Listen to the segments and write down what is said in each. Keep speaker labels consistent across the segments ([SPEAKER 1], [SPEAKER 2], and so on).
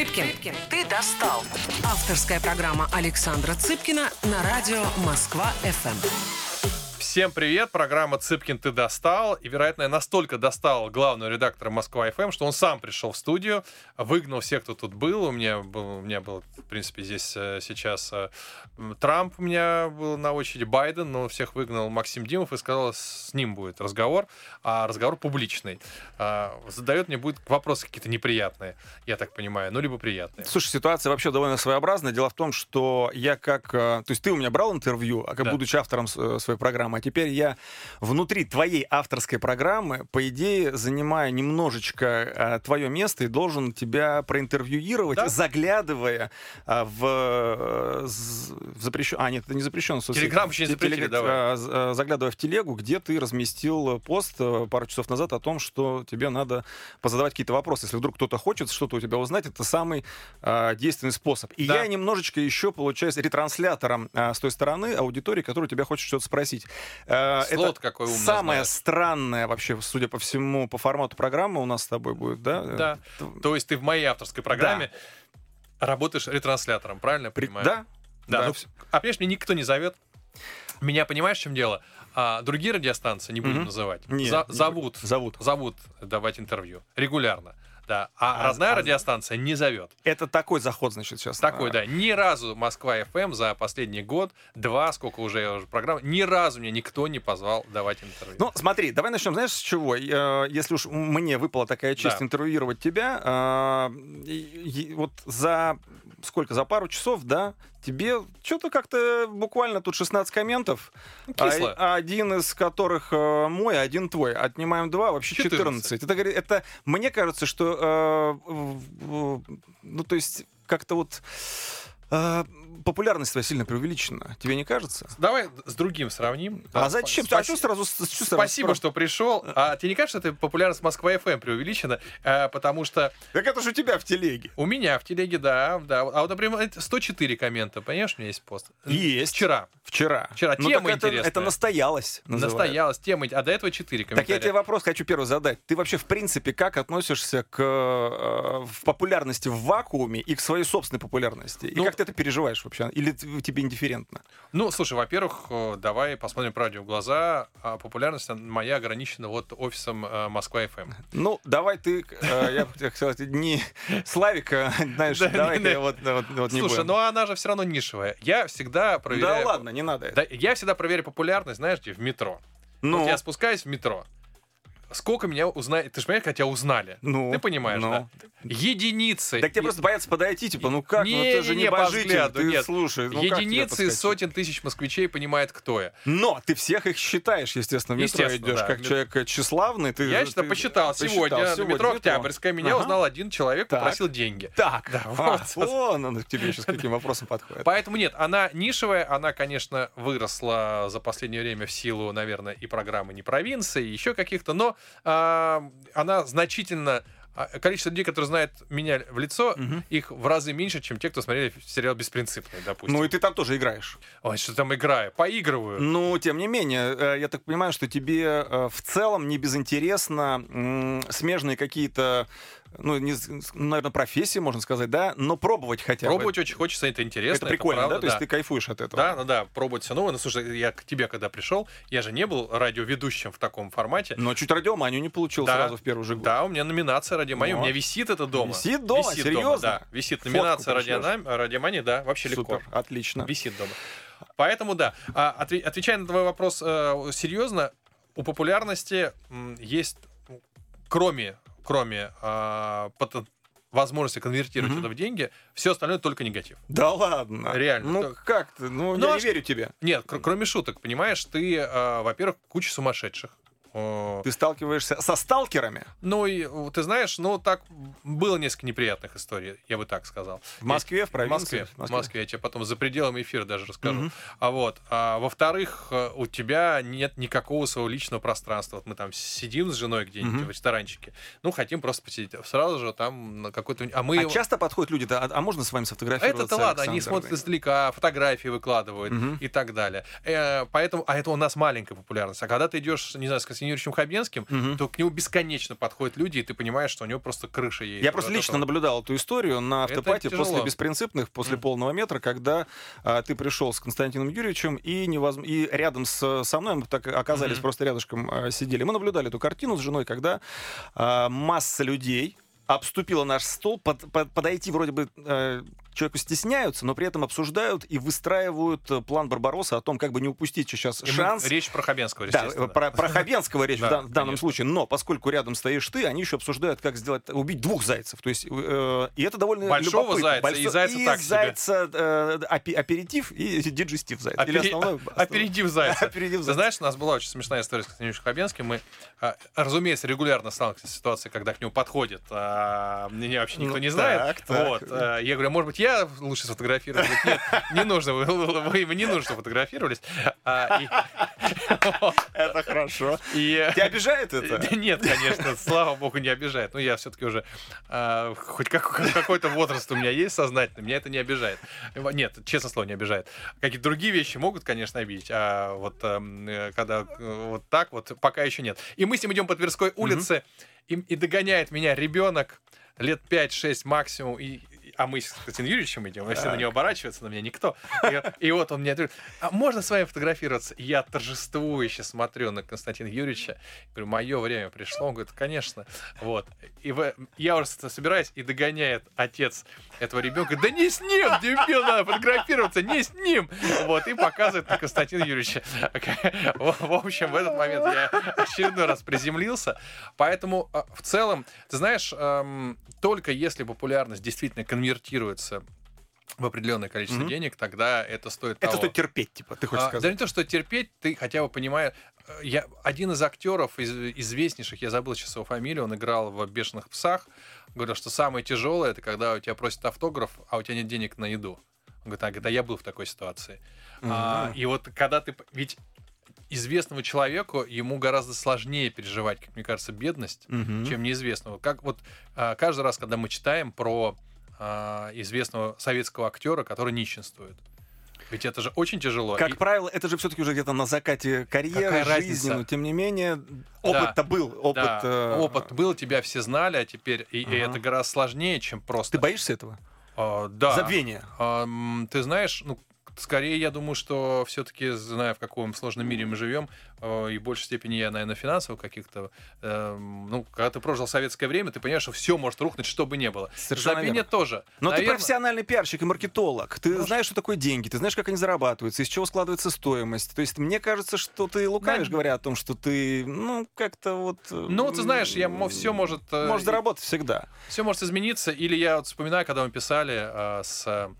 [SPEAKER 1] Цыпкин, ты достал. Авторская программа Александра Цыпкина на радио Москва-ФМ.
[SPEAKER 2] Всем привет, программа «Цыпкин, ты достал». И, вероятно, я настолько достал главного редактора Москва-ФМ, что он сам пришел в студию, выгнал всех, кто тут был. У меня был, у меня был в принципе, здесь э, сейчас э, Трамп у меня был на очереди, Байден, но всех выгнал Максим Димов и сказал, с ним будет разговор, а разговор публичный. А, задает мне будет вопросы какие-то неприятные, я так понимаю, ну, либо приятные.
[SPEAKER 3] Слушай, ситуация вообще довольно своеобразная. Дело в том, что я как... э, То есть ты у меня брал интервью, а как
[SPEAKER 2] Да.
[SPEAKER 3] будучи автором своей программы, а теперь я внутри твоей авторской программы, по идее, занимаю немножечко твое место и должен тебя проинтервьюировать,
[SPEAKER 2] Да.
[SPEAKER 3] заглядывая а, в, запрещен... А, нет, это не запрещено.
[SPEAKER 2] Телеграм еще не запретили, давай.
[SPEAKER 3] Заглядывая в телегу, где ты разместил пост э, пару часов назад о том, что тебе надо позадавать какие-то вопросы. Если вдруг кто-то хочет что-то у тебя узнать, это самый а, действенный способ. И
[SPEAKER 2] Да.
[SPEAKER 3] я немножечко еще получаюсь ретранслятором а, с той стороны аудитории, которая тебя хочет что-то спросить. Э,
[SPEAKER 2] Слот
[SPEAKER 3] это
[SPEAKER 2] какой умный
[SPEAKER 3] самое
[SPEAKER 2] знает.
[SPEAKER 3] странное вообще, судя по всему, по формату программы у нас с тобой будет, да?
[SPEAKER 2] Да.
[SPEAKER 3] Э,
[SPEAKER 2] То есть ты в моей авторской программе работаешь ретранслятором, правильно я понимаю?
[SPEAKER 3] Да?
[SPEAKER 2] Да,
[SPEAKER 3] Да,
[SPEAKER 2] ну, а понимаешь, мне никто не зовет. Меня, понимаешь, в чем дело? А, другие радиостанции, не будем
[SPEAKER 3] Мгм.
[SPEAKER 2] называть,
[SPEAKER 3] Не,
[SPEAKER 2] за-
[SPEAKER 3] не
[SPEAKER 2] зовут,
[SPEAKER 3] Зовут.
[SPEAKER 2] зовут давать интервью регулярно. Да. А,
[SPEAKER 3] А-
[SPEAKER 2] родная
[SPEAKER 3] а-
[SPEAKER 2] радиостанция не зовет.
[SPEAKER 3] Это такой заход, значит, сейчас.
[SPEAKER 2] Такой, да. Ни разу Москва FM за последний год, два, сколько уже я уже программ, ни разу меня никто не позвал давать интервью.
[SPEAKER 3] Ну, смотри, давай начнем, знаешь, с чего? Э, Если уж мне выпала такая честь
[SPEAKER 2] Да.
[SPEAKER 3] интервьюировать тебя, э, вот за сколько, за пару часов, да, тебе что-то как-то буквально тут 16 комментов,
[SPEAKER 2] Ну, кисло.
[SPEAKER 3] а- один из которых э, мой, а один твой. Отнимаем два, вообще 14.
[SPEAKER 2] 14.
[SPEAKER 3] Это, это, мне кажется, что, э, ну, то есть, как-то вот э, популярность твоя сильно преувеличена. Тебе не кажется?
[SPEAKER 2] Давай с другим сравним.
[SPEAKER 3] А
[SPEAKER 2] Да,
[SPEAKER 3] зачем?
[SPEAKER 2] спа-
[SPEAKER 3] А что сразу... что сразу
[SPEAKER 2] Спасибо,
[SPEAKER 3] спрашиваешь?
[SPEAKER 2] что пришел. А тебе не кажется, что эта популярность Москва FM преувеличена? Э, потому что
[SPEAKER 3] Так это же у тебя в телеге.
[SPEAKER 2] у меня в телеге, да, да. А вот, например, это 104 коммента, понимаешь, у меня есть пост.
[SPEAKER 3] Есть.
[SPEAKER 2] Вчера.
[SPEAKER 3] Вчера.
[SPEAKER 2] Вчера.
[SPEAKER 3] Ну,
[SPEAKER 2] Тема
[SPEAKER 3] это,
[SPEAKER 2] интересная.
[SPEAKER 3] это настоялось. называют.
[SPEAKER 2] Настоялась тема, а до этого 4
[SPEAKER 3] Так я
[SPEAKER 2] комментария.
[SPEAKER 3] тебе вопрос хочу первый задать. Ты вообще, в принципе, как относишься к э, в популярности в вакууме и к своей собственной популярности? И
[SPEAKER 2] Ну-
[SPEAKER 3] как ты это переживаешь вообще? Или тебе индифферентно?
[SPEAKER 2] Ну, слушай, во-первых, э, давай посмотрим правде в глаза. А Популярность моя ограничена вот офисом э, Москва FM.
[SPEAKER 3] Ну, давай ты, э, я бы хотел сказать, не Славика, знаешь,
[SPEAKER 2] Да,
[SPEAKER 3] давай
[SPEAKER 2] да.
[SPEAKER 3] вот, не
[SPEAKER 2] Слушай,
[SPEAKER 3] будем.
[SPEAKER 2] ну она же все равно нишевая. Я всегда
[SPEAKER 3] Да
[SPEAKER 2] проверяю...
[SPEAKER 3] ладно, не надо.
[SPEAKER 2] Да, я всегда проверяю популярность, знаешь? В метро.
[SPEAKER 3] Ну,
[SPEAKER 2] Вот я спускаюсь в метро. Сколько меня узнали? Ты же понимаешь, как тебя узнали?
[SPEAKER 3] ну,
[SPEAKER 2] Ты понимаешь,
[SPEAKER 3] ну.
[SPEAKER 2] да? Единицы.
[SPEAKER 3] Так тебе просто боятся подойти, типа, ну как, ну ты же не
[SPEAKER 2] по
[SPEAKER 3] божитель,
[SPEAKER 2] взгляду,
[SPEAKER 3] ты
[SPEAKER 2] нет.
[SPEAKER 3] слушай. ну
[SPEAKER 2] Единицы из сотен тысяч москвичей понимают, кто я.
[SPEAKER 3] Но ты всех их считаешь, естественно, в метро
[SPEAKER 2] Естественно,
[SPEAKER 3] идешь,
[SPEAKER 2] да.
[SPEAKER 3] как человек э, тщеславный. Ты,
[SPEAKER 2] Я
[SPEAKER 3] ты
[SPEAKER 2] что посчитал. Сегодня на метро Октябрьская меня
[SPEAKER 3] Ага.
[SPEAKER 2] узнал один человек,
[SPEAKER 3] Так.
[SPEAKER 2] попросил деньги.
[SPEAKER 3] Так,
[SPEAKER 2] Да,
[SPEAKER 3] а,
[SPEAKER 2] вот.
[SPEAKER 3] вон он к тебе сейчас каким вопросом подходит.
[SPEAKER 2] Поэтому нет, она нишевая, она, конечно, выросла за последнее время в силу, наверное, и программы «Не провинции», и еще каких-то, но а, она значительно а, количество людей, которые знают меня в лицо,
[SPEAKER 3] Мгм.
[SPEAKER 2] их в разы меньше, чем те, кто смотрели сериал «Беспринципный», допустим.
[SPEAKER 3] Ну и ты там тоже играешь.
[SPEAKER 2] Ой, что там играю? Поигрываю.
[SPEAKER 3] Ну, тем не менее, э, я так понимаю, что тебе э, в целом не безинтересно смежные какие-то, ну, не, наверное, профессии, можно сказать, да, но пробовать хотя бы.
[SPEAKER 2] Пробовать очень хочется, это интересно.
[SPEAKER 3] Это прикольно,
[SPEAKER 2] правда,
[SPEAKER 3] да? То есть ты кайфуешь от этого.
[SPEAKER 2] Да, ну да, пробовать все новое. Ну, слушай, я к тебе когда пришел, я же не был радиоведущим в таком формате.
[SPEAKER 3] Но чуть радиоманию не получил
[SPEAKER 2] Да.
[SPEAKER 3] сразу в первый же год.
[SPEAKER 2] Да, у меня номинация радиомания. У меня висит это дома.
[SPEAKER 3] Висит дома? Серьезно?
[SPEAKER 2] да. Висит номинация радиона- радиомания, да, вообще
[SPEAKER 3] Супер,
[SPEAKER 2] легко.
[SPEAKER 3] отлично.
[SPEAKER 2] Висит дома. Поэтому да. А, отве- отвечая на твой вопрос э, серьезно, у популярности есть, кроме, кроме а, потен- возможности конвертировать
[SPEAKER 3] Мгм.
[SPEAKER 2] это в деньги, все остальное только негатив.
[SPEAKER 3] Да ладно.
[SPEAKER 2] Реально.
[SPEAKER 3] Ну как ты? Ну,
[SPEAKER 2] Ну,
[SPEAKER 3] я
[SPEAKER 2] а
[SPEAKER 3] не
[SPEAKER 2] что-
[SPEAKER 3] верю тебе.
[SPEAKER 2] Нет, кр- кроме шуток, понимаешь, ты, э, во-первых, куча сумасшедших.
[SPEAKER 3] Ты сталкиваешься со сталкерами
[SPEAKER 2] Ну, и э, ты знаешь, ну, так было несколько неприятных историй, я бы так сказал.
[SPEAKER 3] в Москве, в
[SPEAKER 2] В
[SPEAKER 3] провинции.
[SPEAKER 2] Москве, в Москве, я тебе потом за пределами эфира даже расскажу.
[SPEAKER 3] Мгм.
[SPEAKER 2] А вот, а, во-вторых, э, у тебя нет никакого своего личного пространства. Вот мы там сидим с женой где-нибудь
[SPEAKER 3] Мгм.
[SPEAKER 2] в ресторанчике, ну, хотим просто посидеть. Сразу же там на какой-то... А мы...
[SPEAKER 3] А часто подходят люди-то, а, а можно с вами сфотографироваться?
[SPEAKER 2] Это-то ладно, они смотрят издалека, фотографии выкладывают
[SPEAKER 3] Мгм.
[SPEAKER 2] и так далее. Э, поэтому, а это у нас маленькая популярность. А когда ты идешь, не знаю, с Константином Юрьевичем Хабенским,
[SPEAKER 3] Мгм.
[SPEAKER 2] то к нему бесконечно подходят люди, и ты понимаешь, что у него просто крыша едет.
[SPEAKER 3] Я просто лично
[SPEAKER 2] этого.
[SPEAKER 3] наблюдал эту историю на автопате после беспринципных, после
[SPEAKER 2] Мгм.
[SPEAKER 3] полного метра, когда а, ты пришел с Константином Юрьевичем и, невозм- и рядом с, со мной, мы так оказались
[SPEAKER 2] Мгм.
[SPEAKER 3] просто рядышком а, сидели. Мы наблюдали эту картину с женой, когда а, масса людей обступила наш стол, под- под- подойти вроде бы э, человеку стесняются, но при этом обсуждают и выстраивают э, план Барбароса о том, как бы не упустить сейчас
[SPEAKER 2] И мы-
[SPEAKER 3] шанс.
[SPEAKER 2] Речь про Хабенского,
[SPEAKER 3] Да, про, про Хабенского речь в,
[SPEAKER 2] Да,
[SPEAKER 3] в данном
[SPEAKER 2] конечно.
[SPEAKER 3] случае. Но поскольку рядом стоишь ты, они еще обсуждают, как сделать, убить двух зайцев. То есть, э, и это довольно
[SPEAKER 2] Большого
[SPEAKER 3] любопытно.
[SPEAKER 2] зайца и зайца
[SPEAKER 3] и
[SPEAKER 2] так себе.
[SPEAKER 3] зайца, э, апе- аперитив и диджестив зайца. Или
[SPEAKER 2] Апери-
[SPEAKER 3] основной...
[SPEAKER 2] Опередив зайца.
[SPEAKER 3] Опередив
[SPEAKER 2] Ты
[SPEAKER 3] зайца.
[SPEAKER 2] знаешь, у нас была очень смешная история с Константином Хабенским. Мы, а, разумеется, регулярно сталкиваемся с ситуацией, когда к нему подходит. а, Меня вообще никто
[SPEAKER 3] Ну,
[SPEAKER 2] не знает.
[SPEAKER 3] так, так.
[SPEAKER 2] Вот. а, Я говорю, может быть, я лучше сфотографировать? Говорит, Нет, не нужно, вы, вы- вы не нужно, фотографировались. А, и-.
[SPEAKER 3] Это хорошо.
[SPEAKER 2] И-
[SPEAKER 3] Тебя обижает это?
[SPEAKER 2] Нет, конечно, слава богу, не обижает. Ну, я все-таки уже а, хоть как- какой-то возраст у меня есть сознательный, меня это не обижает. Нет, честно слово, не обижает. Какие-то другие вещи могут, конечно, обидеть, а вот эм, э, когда э, вот так вот, пока еще нет. И мы с ним идем по Тверской улице, и, и догоняет меня ребенок лет 5-6 максимум, и, а мы с Константином Юрьевичем идем, если на
[SPEAKER 3] Так.
[SPEAKER 2] него оборачивается, на меня никто. И, и вот он мне говорит, а можно с вами фотографироваться? Я торжествующе смотрю на Константина Юрьевича, говорю, мое время пришло. Он говорит, конечно. Вот. И в- я уже собираюсь, и догоняет отец этого ребенка. Да не с ним, дебил, надо фотографироваться, не с ним. Вот, и показывает на Константина Юрьевича. В в общем, в этот момент я очередной раз приземлился. Поэтому а, в целом, ты знаешь, эм, только если популярность действительно конвертируется в определенное количество
[SPEAKER 3] Мгм.
[SPEAKER 2] денег, тогда это стоит
[SPEAKER 3] Это
[SPEAKER 2] того.
[SPEAKER 3] стоит терпеть, типа, ты хочешь
[SPEAKER 2] А,
[SPEAKER 3] сказать?
[SPEAKER 2] Да не то, что терпеть, ты хотя бы понимаешь. э, Я, один из актеров, из, известнейших, я забыл сейчас его фамилию, он играл в «Бешеных псах», говорил, что самое тяжелое, это когда у тебя просят автограф, а у тебя нет денег на еду. Он говорит, а, а я был в такой ситуации. А,
[SPEAKER 3] Мгм.
[SPEAKER 2] и вот когда ты... Ведь известному человеку ему гораздо сложнее переживать, как мне кажется, бедность,
[SPEAKER 3] Мгм.
[SPEAKER 2] чем неизвестного. Как вот а, каждый раз, когда мы читаем про а, известного советского актера, который нищенствует. Ведь это же очень тяжело.
[SPEAKER 3] Как
[SPEAKER 2] И-
[SPEAKER 3] правило, это же все-таки уже где-то на закате карьеры,
[SPEAKER 2] Какая
[SPEAKER 3] жизни,
[SPEAKER 2] разница?
[SPEAKER 3] но тем не менее опыт-то был, опыт.
[SPEAKER 2] Да,
[SPEAKER 3] э,
[SPEAKER 2] опыт был, тебя все знали, а теперь и, и
[SPEAKER 3] Ага.
[SPEAKER 2] это гораздо сложнее, чем просто.
[SPEAKER 3] Ты боишься этого?
[SPEAKER 2] А, да.
[SPEAKER 3] Забвения.
[SPEAKER 2] А, м, ты знаешь, ну скорее я думаю, что все-таки зная в каком сложном мире мы живем, э, и в большей степени я, наверное, финансовых каких-то, эм, ну когда ты прожил советское время, ты понимаешь, что все может рухнуть, что бы ни было.
[SPEAKER 3] Совершенно верно.
[SPEAKER 2] тоже.
[SPEAKER 3] Но ты
[SPEAKER 2] Наверно,
[SPEAKER 3] профессиональный пиарщик и маркетолог. Ты
[SPEAKER 2] Может.
[SPEAKER 3] знаешь, что такое деньги, ты знаешь, как они зарабатываются, из чего складывается стоимость. То есть мне кажется, что ты лукавишь,
[SPEAKER 2] Да.
[SPEAKER 3] говоря о том, что ты, ну, как-то вот...
[SPEAKER 2] Ну, ты знаешь, я все может. э,
[SPEAKER 3] Можешь заработать всегда.
[SPEAKER 2] все может измениться. Или я вот вспоминаю, когда мы писали э, с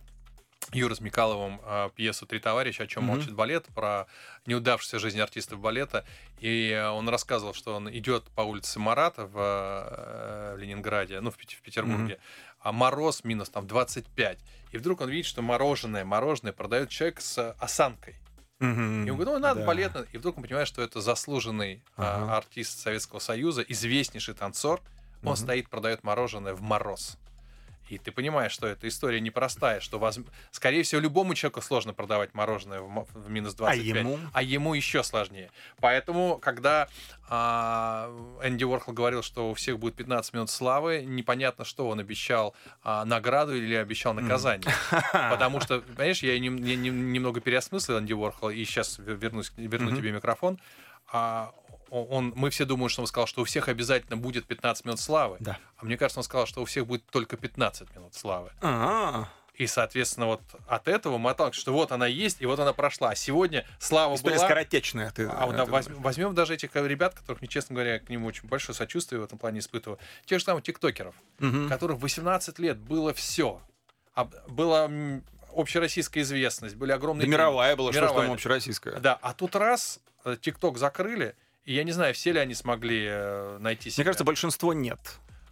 [SPEAKER 2] э, Юрой Смекаловым э, пьесу «Три товарища», о чем
[SPEAKER 3] Мгм.
[SPEAKER 2] молчит балет, про неудавшуюся жизнь артистов балета. И э, он рассказывал, что он идет по улице Марата в, э, в Ленинграде, ну, в, в Петербурге, а мороз минус там 25. И вдруг он видит, что мороженое, мороженое продает человек с осанкой. И он говорит, ну, надо
[SPEAKER 3] Да.
[SPEAKER 2] балет. И вдруг он понимает, что это заслуженный а,
[SPEAKER 3] Ага.
[SPEAKER 2] артист Советского Союза, известнейший танцор. Он
[SPEAKER 3] Мгм.
[SPEAKER 2] стоит, продает мороженое в мороз. И ты понимаешь, что эта история непростая, что, воз- скорее всего, любому человеку сложно продавать мороженое в, в минус 25.
[SPEAKER 3] ему?
[SPEAKER 2] А ему еще сложнее. Поэтому, когда а, Энди Уорхол говорил, что у всех будет 15 минут славы, непонятно, что он обещал а, награду или обещал наказание. Потому что, понимаешь, я нем- я нем- немного переосмыслил Энди Уорхола, и сейчас вернусь, верну тебе микрофон. А, он, мы все думаем, что он сказал, что у всех обязательно будет 15 минут славы.
[SPEAKER 3] Да.
[SPEAKER 2] А мне кажется, он сказал, что у всех будет только 15 минут славы.
[SPEAKER 3] А,
[SPEAKER 2] И, соответственно, вот от этого мы отталкиваемся, что вот она есть, и вот она прошла. А сегодня слава
[SPEAKER 3] История
[SPEAKER 2] была...
[SPEAKER 3] скоротечная. Ты,
[SPEAKER 2] А вот, да,
[SPEAKER 3] это-
[SPEAKER 2] возьм- возьмем даже этих ребят, которых, мне, честно говоря, к ним очень большое сочувствие в этом плане испытываю. Тех же самых тиктокеров,
[SPEAKER 3] Мгм.
[SPEAKER 2] которых в 18 лет было все. Была м, общероссийская известность, были огромные...
[SPEAKER 3] Да мировая была, что
[SPEAKER 2] Мировая,
[SPEAKER 3] там
[SPEAKER 2] да.
[SPEAKER 3] общероссийская.
[SPEAKER 2] Да, а тут раз э, ТикТок закрыли, и я не знаю, все ли они смогли э, найти себя.
[SPEAKER 3] Мне кажется, большинство нет.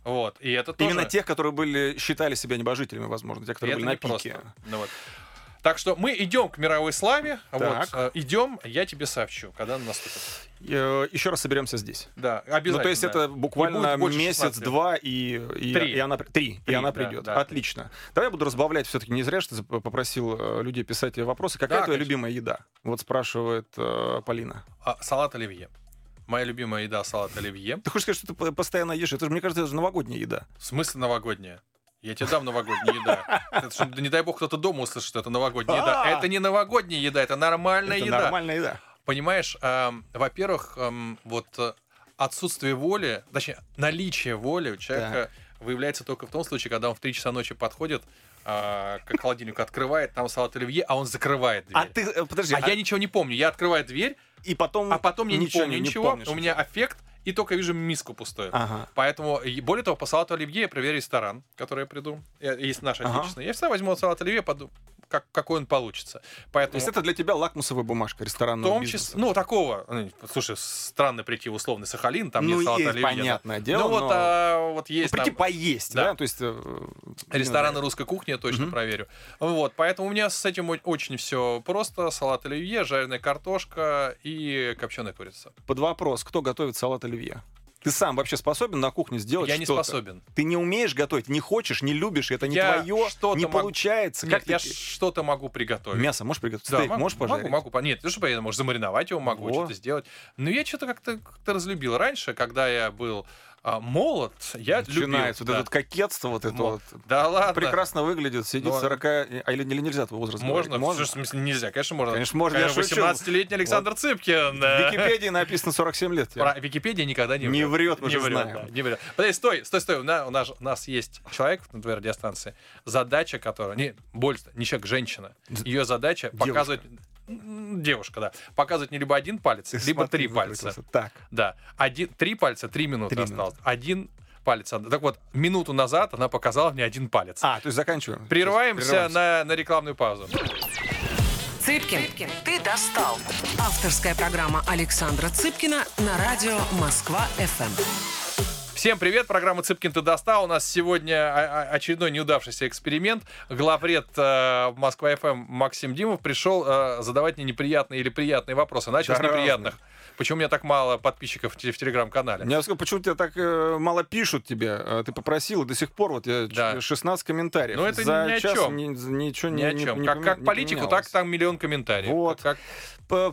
[SPEAKER 2] Вот, и это тоже...
[SPEAKER 3] Именно тех, которые были, считали себя небожителями, возможно, те,
[SPEAKER 2] И
[SPEAKER 3] которые
[SPEAKER 2] это
[SPEAKER 3] были на пике.
[SPEAKER 2] Ну вот. Так что мы идем к мировой славе. Вот,
[SPEAKER 3] Так.
[SPEAKER 2] э, идем, я тебе сообщу, когда она наступит.
[SPEAKER 3] Э, Еще раз соберемся здесь.
[SPEAKER 2] Да, обязательно.
[SPEAKER 3] Ну, то есть
[SPEAKER 2] да.
[SPEAKER 3] это буквально
[SPEAKER 2] будет больше 16 лет.
[SPEAKER 3] месяц-два, и, и,
[SPEAKER 2] Три.
[SPEAKER 3] и она, при- три, и
[SPEAKER 2] Три,
[SPEAKER 3] она
[SPEAKER 2] да,
[SPEAKER 3] придет.
[SPEAKER 2] да.
[SPEAKER 3] Отлично. Давай я буду разбавлять все-таки не зря, что ты попросил людей писать вопросы. Какая
[SPEAKER 2] Да,
[SPEAKER 3] твоя
[SPEAKER 2] конечно.
[SPEAKER 3] любимая еда? Вот спрашивает э, Полина.
[SPEAKER 2] А, салат оливье. Моя любимая еда салат оливье.
[SPEAKER 3] Ты хочешь сказать, что ты по- постоянно ешь? Это же, мне кажется, это же новогодняя еда.
[SPEAKER 2] В смысле новогодняя? Я тебе дам новогодняя еда. Это что, не дай бог кто-то дома услышит, что это новогодняя еда. Это не новогодняя еда, это нормальная
[SPEAKER 3] это
[SPEAKER 2] еда.
[SPEAKER 3] нормальная еда.
[SPEAKER 2] Понимаешь, эм, во-первых, эм, вот э, отсутствие воли, точнее, наличие воли у человека выявляется только в том случае, когда он в 3 часа ночи подходит а, к холодильнику, открывает, там салат оливье, а он закрывает дверь.
[SPEAKER 3] А ты, э, подожди,
[SPEAKER 2] А
[SPEAKER 3] а-
[SPEAKER 2] я ничего не помню. Я открываю дверь,
[SPEAKER 3] и потом...
[SPEAKER 2] а потом я не
[SPEAKER 3] ничего
[SPEAKER 2] помню
[SPEAKER 3] не
[SPEAKER 2] ничего.
[SPEAKER 3] помнишь.
[SPEAKER 2] У меня аффект, и только вижу миску пустую.
[SPEAKER 3] Ага.
[SPEAKER 2] Поэтому, более того, по салату оливье я проверю ресторан, который я приду. Есть наш
[SPEAKER 3] Ага.
[SPEAKER 2] отечественный. Я всегда возьму салат оливье, подумаю, как, какой он получится.
[SPEAKER 3] То
[SPEAKER 2] Поэтому...
[SPEAKER 3] есть это для тебя лакмусовая бумажка
[SPEAKER 2] В
[SPEAKER 3] ресторанного
[SPEAKER 2] том
[SPEAKER 3] бизнеса.
[SPEAKER 2] числе, ну, такого, ну, слушай, странно прийти в условный Сахалин, там
[SPEAKER 3] ну,
[SPEAKER 2] нет салата
[SPEAKER 3] есть, понятное дело,
[SPEAKER 2] ну, вот,
[SPEAKER 3] но-
[SPEAKER 2] а, вот
[SPEAKER 3] Ну,
[SPEAKER 2] есть
[SPEAKER 3] прийти
[SPEAKER 2] там
[SPEAKER 3] поесть,
[SPEAKER 2] Да.
[SPEAKER 3] да? То есть... э,
[SPEAKER 2] рестораны
[SPEAKER 3] именно-
[SPEAKER 2] русской кухни, я точно
[SPEAKER 3] Мгм.
[SPEAKER 2] проверю. Вот, поэтому у меня с этим очень все просто. Салат оливье, жареная картошка и копченая курица.
[SPEAKER 3] Под вопрос, кто готовит салат оливье? Ты сам вообще способен на кухне сделать
[SPEAKER 2] я не
[SPEAKER 3] что-то?
[SPEAKER 2] способен.
[SPEAKER 3] Ты не умеешь готовить, не хочешь, не любишь, это не
[SPEAKER 2] Я
[SPEAKER 3] твое, не
[SPEAKER 2] могу-
[SPEAKER 3] получается.
[SPEAKER 2] Нет,
[SPEAKER 3] как ты...
[SPEAKER 2] я что-то могу приготовить.
[SPEAKER 3] Мясо можешь приготовить?
[SPEAKER 2] Да,
[SPEAKER 3] Стейк
[SPEAKER 2] могу,
[SPEAKER 3] можешь пожарить?
[SPEAKER 2] Могу, могу. Нет, ты что, я, может, замариновать его могу,
[SPEAKER 3] Во.
[SPEAKER 2] что-то сделать. Но я что-то как-то как разлюбил. Раньше, когда я был молод, я любил.
[SPEAKER 3] Начинается вот
[SPEAKER 2] да.
[SPEAKER 3] это кокетство, вот это
[SPEAKER 2] Мо-
[SPEAKER 3] вот.
[SPEAKER 2] Да ладно.
[SPEAKER 3] Прекрасно выглядит, сидит
[SPEAKER 2] Ну,
[SPEAKER 3] 40... А или, или нельзя твой возраст
[SPEAKER 2] Можно?
[SPEAKER 3] говорить?
[SPEAKER 2] В смысле, нельзя? Конечно, можно.
[SPEAKER 3] Конечно, можно,
[SPEAKER 2] Конечно,
[SPEAKER 3] шучу.
[SPEAKER 2] 18-летний Александр Цыпкин.
[SPEAKER 3] В Википедии написано 47 лет.
[SPEAKER 2] Про Википедия никогда не
[SPEAKER 3] Не
[SPEAKER 2] врет.
[SPEAKER 3] врет, мы
[SPEAKER 2] не
[SPEAKER 3] же
[SPEAKER 2] врет,
[SPEAKER 3] знаем.
[SPEAKER 2] да, не врет. Подожди, стой, стой, стой. У нас, у нас, у нас есть человек на твоей радиостанции, задача которая... Не, больше, не человек, женщина. Ее задача
[SPEAKER 3] Девушка.
[SPEAKER 2] показывать... Девушка, да. Показывать не либо один палец,
[SPEAKER 3] Ты
[SPEAKER 2] либо
[SPEAKER 3] смотри,
[SPEAKER 2] три пальца.
[SPEAKER 3] выкрутился. Так.
[SPEAKER 2] Да. Один, три пальца, три минуты
[SPEAKER 3] Три
[SPEAKER 2] осталось. Один палец. Так вот, минуту назад она показала мне один палец.
[SPEAKER 3] А, то есть заканчиваем.
[SPEAKER 2] Прерываемся
[SPEAKER 3] Прерываемся.
[SPEAKER 2] на, на рекламную паузу.
[SPEAKER 1] Цыпкин, ты достал. Авторская программа Александра Цыпкина на радио Москва-ФМ.
[SPEAKER 2] Всем привет, программа «Цыпкин ты достал». У нас сегодня очередной неудавшийся эксперимент. Главред э, Москва-ФМ Максим Димов пришел э, задавать мне неприятные или приятные вопросы. Начал
[SPEAKER 3] Да
[SPEAKER 2] с неприятных. Почему у меня так мало подписчиков в, те- в телеграм-канале?
[SPEAKER 3] Я сказал, почему тебя так э, мало пишут тебе? А Ты попросил, и до сих пор вот я
[SPEAKER 2] Да.
[SPEAKER 3] 16 комментариев.
[SPEAKER 2] Ну, это
[SPEAKER 3] За
[SPEAKER 2] ни о чём.
[SPEAKER 3] ни- ничего
[SPEAKER 2] Ни
[SPEAKER 3] не
[SPEAKER 2] о
[SPEAKER 3] не-
[SPEAKER 2] чем.
[SPEAKER 3] не
[SPEAKER 2] как
[SPEAKER 3] поме-
[SPEAKER 2] как
[SPEAKER 3] не
[SPEAKER 2] политику, так там миллион комментариев.
[SPEAKER 3] Вот.
[SPEAKER 2] Как-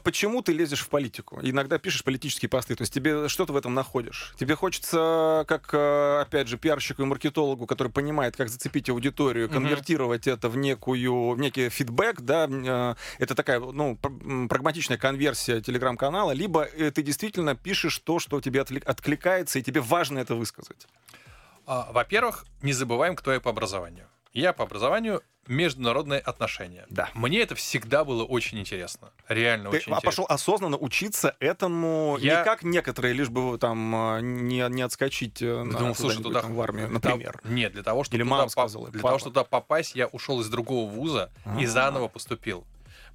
[SPEAKER 3] Почему ты лезешь в политику? Иногда пишешь политические посты, то есть тебе что ты в этом находишь? Тебе хочется, как, э, опять же, пиарщику и маркетологу, который понимает, как зацепить аудиторию, конвертировать это в некую, в некий фидбэк, да, э, это такая, ну, прагматичная конверсия телеграм-канала, либо ты действительно пишешь то, что тебе откликается, и тебе важно это высказать.
[SPEAKER 2] А, Во-первых, не забываем, кто я по образованию. Я по образованию международные отношения.
[SPEAKER 3] Да.
[SPEAKER 2] Мне это всегда было очень интересно. Реально
[SPEAKER 3] Ты
[SPEAKER 2] очень
[SPEAKER 3] а,
[SPEAKER 2] интересно.
[SPEAKER 3] пошел осознанно учиться этому,
[SPEAKER 2] Я-
[SPEAKER 3] не как некоторые, лишь бы там э, не, не отскочить э, на
[SPEAKER 2] думал, слушай, туда-
[SPEAKER 3] там в армию,
[SPEAKER 2] Для
[SPEAKER 3] например.
[SPEAKER 2] Нет, для того, чтобы
[SPEAKER 3] Или
[SPEAKER 2] туда
[SPEAKER 3] мама
[SPEAKER 2] поп-
[SPEAKER 3] сказала,
[SPEAKER 2] для
[SPEAKER 3] папа.
[SPEAKER 2] того, чтобы туда попасть, я ушел из другого вуза и
[SPEAKER 3] А.
[SPEAKER 2] заново поступил.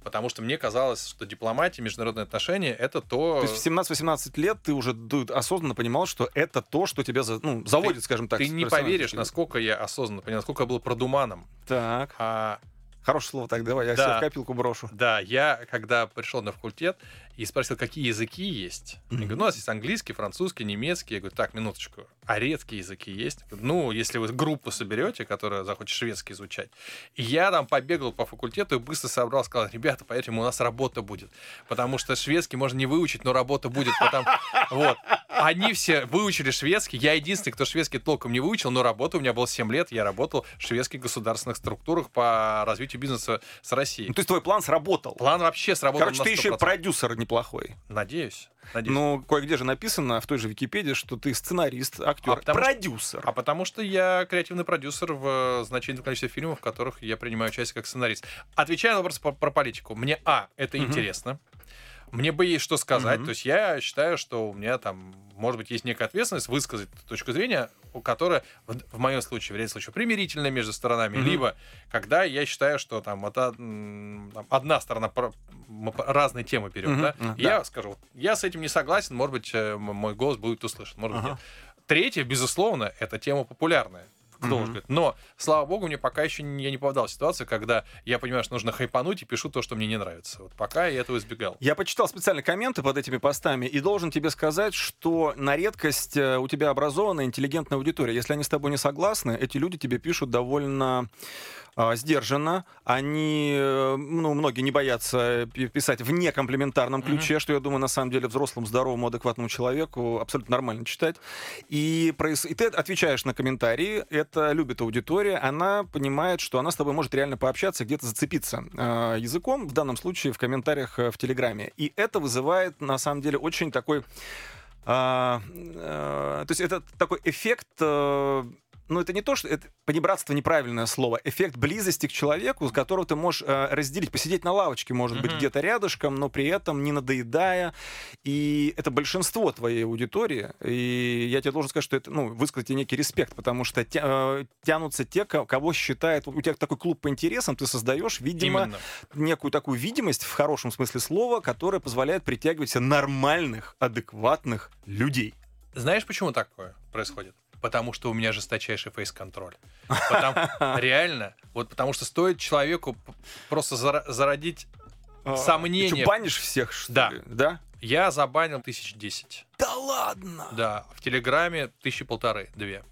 [SPEAKER 2] Потому что мне казалось, что дипломатия, международные отношения это то.
[SPEAKER 3] То есть в 17-18 лет ты уже осознанно понимал, что это то, что тебя ну, заводит, скажем так.
[SPEAKER 2] Ты не поверишь, насколько я осознанно понял, насколько я был продуманом.
[SPEAKER 3] Так,
[SPEAKER 2] А,
[SPEAKER 3] хорошее слово так, давай, я
[SPEAKER 2] Да.
[SPEAKER 3] себе в копилку брошу.
[SPEAKER 2] да, я когда пришел на факультет и спросил, какие языки есть. Я говорю, ну, у нас есть английский, французский, немецкий. Я говорю, так, минуточку, а редкие языки есть? Говорю, Ну, если вы группу соберете, которая захочет шведский изучать. И я там побегал по факультету и быстро собрал, сказал, ребята, поверьте, у нас работа будет. Потому что шведский можно не выучить, но работа будет. Потому... Вот. Они все выучили шведский. Я единственный, кто шведский толком не выучил, но работа у меня была 7 лет. Я работал в шведских государственных структурах по развитию бизнеса с Россией.
[SPEAKER 3] Ну, то есть твой план сработал.
[SPEAKER 2] План вообще сработал
[SPEAKER 3] Короче, ты еще и
[SPEAKER 2] 100%.
[SPEAKER 3] продюсер неплохой.
[SPEAKER 2] Надеюсь. Надеюсь.
[SPEAKER 3] Ну, кое-где же написано в той же Википедии, что ты сценарист, актер,
[SPEAKER 2] А потому что-
[SPEAKER 3] продюсер.
[SPEAKER 2] А потому что я креативный продюсер в э, значительном количестве фильмов, в которых я принимаю участие как сценарист. Отвечая на вопрос про, про политику, мне, а, это
[SPEAKER 3] Мгм.
[SPEAKER 2] интересно, мне бы есть что сказать,
[SPEAKER 3] Мгм.
[SPEAKER 2] то есть я считаю, что у меня там, может быть, есть некая ответственность высказать точку зрения, у которой, в, в моем случае, в ряде случаев, примирительная между сторонами,
[SPEAKER 3] Мгм.
[SPEAKER 2] либо когда я считаю, что там, это, там, одна сторона про- разные темы берем,
[SPEAKER 3] Мгм.
[SPEAKER 2] да?
[SPEAKER 3] М,
[SPEAKER 2] я скажу, вот, я с этим не согласен, может быть, э, мой голос будет услышан, может быть,
[SPEAKER 3] Ага.
[SPEAKER 2] нет. Третье, безусловно, это тема популярная. Кто уж говорит. Но, слава богу, мне пока еще не, я не попадал в ситуацию, когда я понимаю, что нужно хайпануть и пишу то, что мне не нравится. Вот пока я этого избегал.
[SPEAKER 3] Я почитал специально комменты под этими постами и должен тебе сказать, что на редкость э, у тебя образованная, интеллигентная аудитория. Если они с тобой не согласны, эти люди тебе пишут довольно а, сдержанно, они, э, ну, многие не боятся пи- писать в некомплиментарном ключе, что, я думаю, на самом деле взрослому, здоровому, адекватному человеку абсолютно нормально читать. И, проис- и ты отвечаешь на комментарии, это любит аудитория, она понимает, что она с тобой может реально пообщаться, где-то зацепиться э, языком, в данном случае в комментариях э, в Телеграме. И это вызывает, на самом деле, очень такой... а, э, то есть это такой эффект... э, ну, это не то, что... Это, понебратство неправильное слово. Эффект близости к человеку, с которого ты можешь э, разделить, посидеть на лавочке, может быть,
[SPEAKER 2] Мгм.
[SPEAKER 3] где-то рядышком, но при этом не надоедая. И это большинство твоей аудитории. И я тебе должен сказать, что это, ну, высказать тебе некий респект, потому что тя- э, тянутся те, ко- кого считает... У тебя такой клуб по интересам, ты создаешь, видимо,
[SPEAKER 2] Именно.
[SPEAKER 3] некую такую видимость, в хорошем смысле слова, которая позволяет притягивать нормальных, адекватных людей.
[SPEAKER 2] Знаешь, почему такое происходит? Потому что у меня жесточайший фейс-контроль. Реально, вот потому что стоит человеку просто зародить...
[SPEAKER 3] А,
[SPEAKER 2] Сомнения.
[SPEAKER 3] Ты что, банишь всех, что
[SPEAKER 2] Да.
[SPEAKER 3] ли? Да?
[SPEAKER 2] Я забанил тысяч десять.
[SPEAKER 3] Да ладно!
[SPEAKER 2] Да, в Телеграме тысячи полторы, две.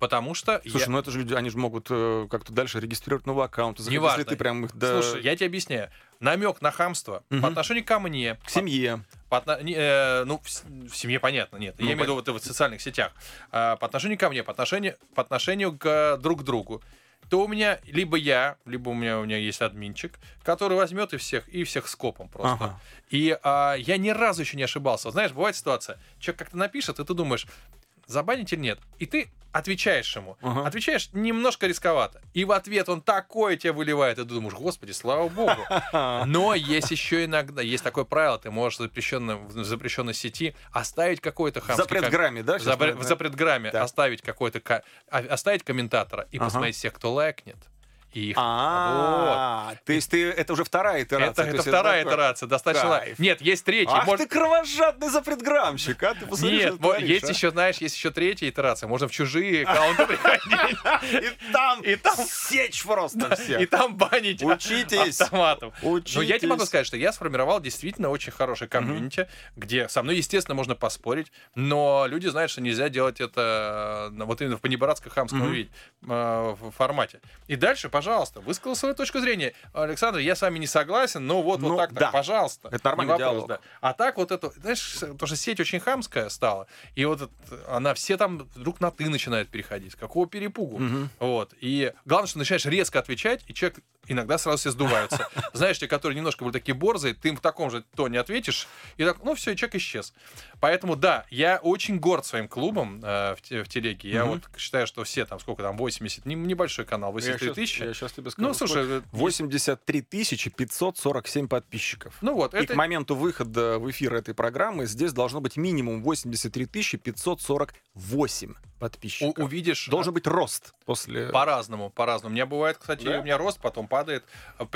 [SPEAKER 2] Потому что...
[SPEAKER 3] Слушай,
[SPEAKER 2] я...
[SPEAKER 3] ну это же люди, они же могут э, как-то дальше регистрировать новый аккаунт. Если
[SPEAKER 2] Неважно.
[SPEAKER 3] ты прям их да,
[SPEAKER 2] Слушай, я тебе объясняю. Намек на хамство
[SPEAKER 3] Мгм.
[SPEAKER 2] по отношению ко мне,
[SPEAKER 3] к семье.
[SPEAKER 2] По отно- э, ну, в, в семье понятно, нет.
[SPEAKER 3] Ну,
[SPEAKER 2] я имею в виду вот в социальных сетях. А, по отношению ко мне, по отношению, по отношению к э, друг другу. То у меня либо я, либо у меня у меня есть админчик, который возьмет и всех, и всех скопом просто.
[SPEAKER 3] Ага.
[SPEAKER 2] И а, я ни разу еще не ошибался. Знаешь, бывает ситуация, человек как-то напишет, и ты думаешь, забанить или нет. И ты отвечаешь ему.
[SPEAKER 3] Ага.
[SPEAKER 2] Отвечаешь немножко рисковато. И в ответ он такое тебе выливает, и ты думаешь, господи, слава богу. Но есть еще иногда, есть такое правило, ты можешь в запрещенной, в запрещенной сети оставить какой-то хамский...
[SPEAKER 3] запретграмме, да? правильно?
[SPEAKER 2] в запретграмме
[SPEAKER 3] Так.
[SPEAKER 2] оставить какой-то ка- а- оставить комментатора и
[SPEAKER 3] Ага.
[SPEAKER 2] посмотреть всех, кто лайкнет. Их
[SPEAKER 3] А, то есть ты это уже вторая итерация.
[SPEAKER 2] это, вторая итерация, достаточно. Нет, есть третья.
[SPEAKER 3] Ах ты кровожадный запретграммщик, а ты
[SPEAKER 2] Нет, есть
[SPEAKER 3] а.
[SPEAKER 2] еще, знаешь, есть еще третья итерация. Можно в чужие аккаунты приходить
[SPEAKER 3] И там,
[SPEAKER 2] И там-
[SPEAKER 3] сечь просто всех.
[SPEAKER 2] и там банить
[SPEAKER 3] Учитесь.
[SPEAKER 2] автоматом.
[SPEAKER 3] Учитесь.
[SPEAKER 2] Но я тебе могу сказать, что я сформировал действительно очень хороший комьюнити, где со мной, естественно, можно поспорить, но люди знают, что нельзя делать это э, вот именно в понебратско-хамском виде, э, в формате. И дальше, пожалуйста, высказал свою точку зрения. Александр, я с вами не согласен, но вот,
[SPEAKER 3] Ну,
[SPEAKER 2] вот так,
[SPEAKER 3] да.
[SPEAKER 2] так, пожалуйста.
[SPEAKER 3] Это нормальный
[SPEAKER 2] вопрос,
[SPEAKER 3] диалог.
[SPEAKER 2] да. А так вот это, знаешь, потому что сеть очень хамская стала, и вот это- она все там вдруг на ты начинает переходить. Какого перепугу?
[SPEAKER 3] Мгм.
[SPEAKER 2] Вот. И главное, что начинаешь резко отвечать, и человек иногда сразу все сдуваются. Знаешь, те, которые немножко были такие борзые, ты им в таком же тоне ответишь, и так, ну все, и человек исчез. Поэтому, да, я очень горд своим клубом э, в, в телеге. Я
[SPEAKER 3] Мгм.
[SPEAKER 2] вот считаю, что все там, сколько там, 80, не- небольшой канал,
[SPEAKER 3] Я
[SPEAKER 2] 83
[SPEAKER 3] щас-
[SPEAKER 2] тысячи.
[SPEAKER 3] Я сейчас тебе скажу.
[SPEAKER 2] Ну, слушай, э,
[SPEAKER 3] 83 547 подписчиков.
[SPEAKER 2] ну вот,
[SPEAKER 3] И
[SPEAKER 2] это...
[SPEAKER 3] к моменту выхода в эфир этой программы здесь должно быть минимум 83 548
[SPEAKER 2] у-
[SPEAKER 3] подписчиков.
[SPEAKER 2] увидишь
[SPEAKER 3] Должен быть рост после...
[SPEAKER 2] По-разному, по-разному. У меня бывает, кстати,
[SPEAKER 3] Да?
[SPEAKER 2] у меня рост потом падает.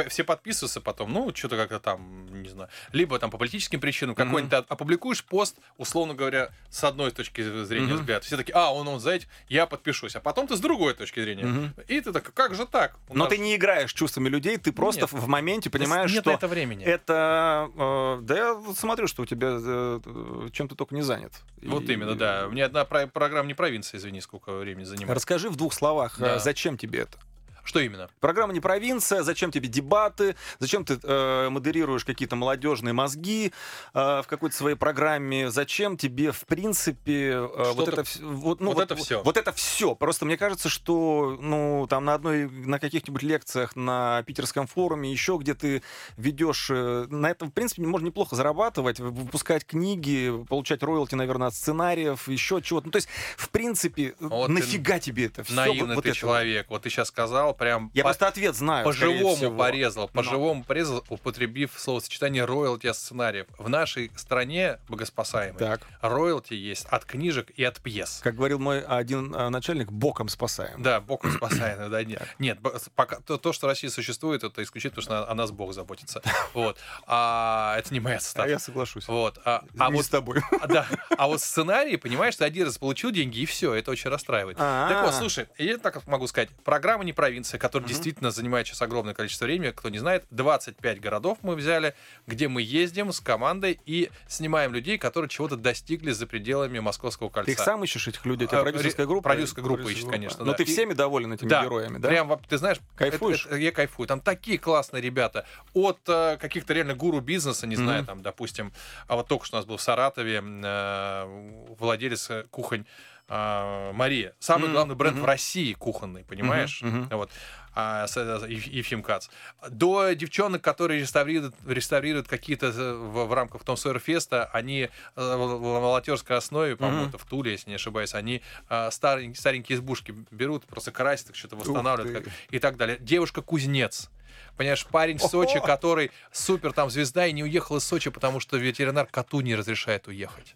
[SPEAKER 2] Все подписываются потом, ну, что-то как-то там, не знаю. Либо там по политическим причинам
[SPEAKER 3] Мгм.
[SPEAKER 2] какой-нибудь опубликуешь пост, условно говоря, с одной точки зрения
[SPEAKER 3] Мгм.
[SPEAKER 2] взгляда. Все такие, а, он, он, знаете, я подпишусь. А потом ты с другой точки зрения.
[SPEAKER 3] Мгм.
[SPEAKER 2] И ты так, как же так? У
[SPEAKER 3] Но
[SPEAKER 2] нас
[SPEAKER 3] ты не играешь чувствами людей, ты просто
[SPEAKER 2] Нет.
[SPEAKER 3] в моменте понимаешь,
[SPEAKER 2] нет
[SPEAKER 3] что
[SPEAKER 2] на это времени.
[SPEAKER 3] это... э, да я смотрю, что у тебя э, э, чем ты только не занят.
[SPEAKER 2] Вот
[SPEAKER 3] И-
[SPEAKER 2] именно, да. У меня одна про- программа не провинция, извини, сколько времени занимает.
[SPEAKER 3] Расскажи в двух словах,
[SPEAKER 2] Да.
[SPEAKER 3] э, зачем тебе это?
[SPEAKER 2] Что именно?
[SPEAKER 3] Программа не провинция, зачем тебе дебаты, зачем ты э, модерируешь какие-то молодежные мозги э, в какой-то своей программе, зачем тебе, в принципе, э, вот это, вот, ну,
[SPEAKER 2] вот это всё.
[SPEAKER 3] Вот это все. Просто мне кажется, что ну, там на одной, на каких-нибудь лекциях на питерском форуме, еще где ты ведешь, э, на этом, в принципе, можно неплохо зарабатывать, выпускать книги, получать роялти, наверное, от сценариев, еще от чего-то. Ну, то есть, в принципе,
[SPEAKER 2] Вот
[SPEAKER 3] нафига тебе это все?
[SPEAKER 2] Наивный ты человек. Вот ты сейчас сказал, прям...
[SPEAKER 3] Я
[SPEAKER 2] по-
[SPEAKER 3] просто ответ знаю.
[SPEAKER 2] По-живому порезал,
[SPEAKER 3] Но.
[SPEAKER 2] по-живому порезал, употребив словосочетание роялти от сценариев. В нашей стране богоспасаемой
[SPEAKER 3] Так.
[SPEAKER 2] роялти есть от книжек и от пьес.
[SPEAKER 3] Как говорил мой один а, начальник, боком спасаем.
[SPEAKER 2] Да, Бог спасает, да, нет. Нет, пока, то, то, что Россия существует, это исключительно, потому что о нас Бог заботится. Вот. А это не моя
[SPEAKER 3] А
[SPEAKER 2] цитата.
[SPEAKER 3] я соглашусь.
[SPEAKER 2] Вот. А, а вот
[SPEAKER 3] с тобой.
[SPEAKER 2] а, да. А вот сценарий, понимаешь, ты один раз получил деньги, и все, это очень расстраивает. Так
[SPEAKER 3] А.
[SPEAKER 2] вот, слушай, я так могу сказать, программа не провинция, провинция, которая действительно занимает сейчас огромное количество времени. Кто не знает, 25 городов мы взяли, где мы ездим с командой и снимаем людей, которые чего-то достигли за пределами Московского кольца.
[SPEAKER 3] Ты их сам ищешь, этих людей? Тебя
[SPEAKER 2] А,
[SPEAKER 3] продюсерская группа?
[SPEAKER 2] продюсерская группа ищет, конечно,
[SPEAKER 3] Но
[SPEAKER 2] да.
[SPEAKER 3] ты всеми доволен этими
[SPEAKER 2] Да,
[SPEAKER 3] героями, да?
[SPEAKER 2] Прям, ты знаешь,
[SPEAKER 3] Кайфуешь?
[SPEAKER 2] это- это- я кайфую. Там такие классные ребята. От э, каких-то реально гуру бизнеса, не знаю,
[SPEAKER 3] Мгм.
[SPEAKER 2] там, допустим, а вот только что у нас был в Саратове э, владелец э, кухонь э, Мария. Самый
[SPEAKER 3] Мгм,
[SPEAKER 2] главный бренд
[SPEAKER 3] мгм.
[SPEAKER 2] в России кухонный, понимаешь?
[SPEAKER 3] мгм.
[SPEAKER 2] Вот. А, с- э, Ефим Кац. До девчонок, которые реставрируют, реставрируют какие-то э, в, в рамках Том Сойер Феста, они э, в волонтерской основе, по-моему, это в Туле, если не ошибаюсь, они э, старенькие, старенькие избушки берут, просто красят их, что-то восстанавливают как- и так далее. Девушка-кузнец. Понимаешь, парень в Сочи, который супер там звезда и не уехал из Сочи, потому что ветеринар коту не разрешает уехать.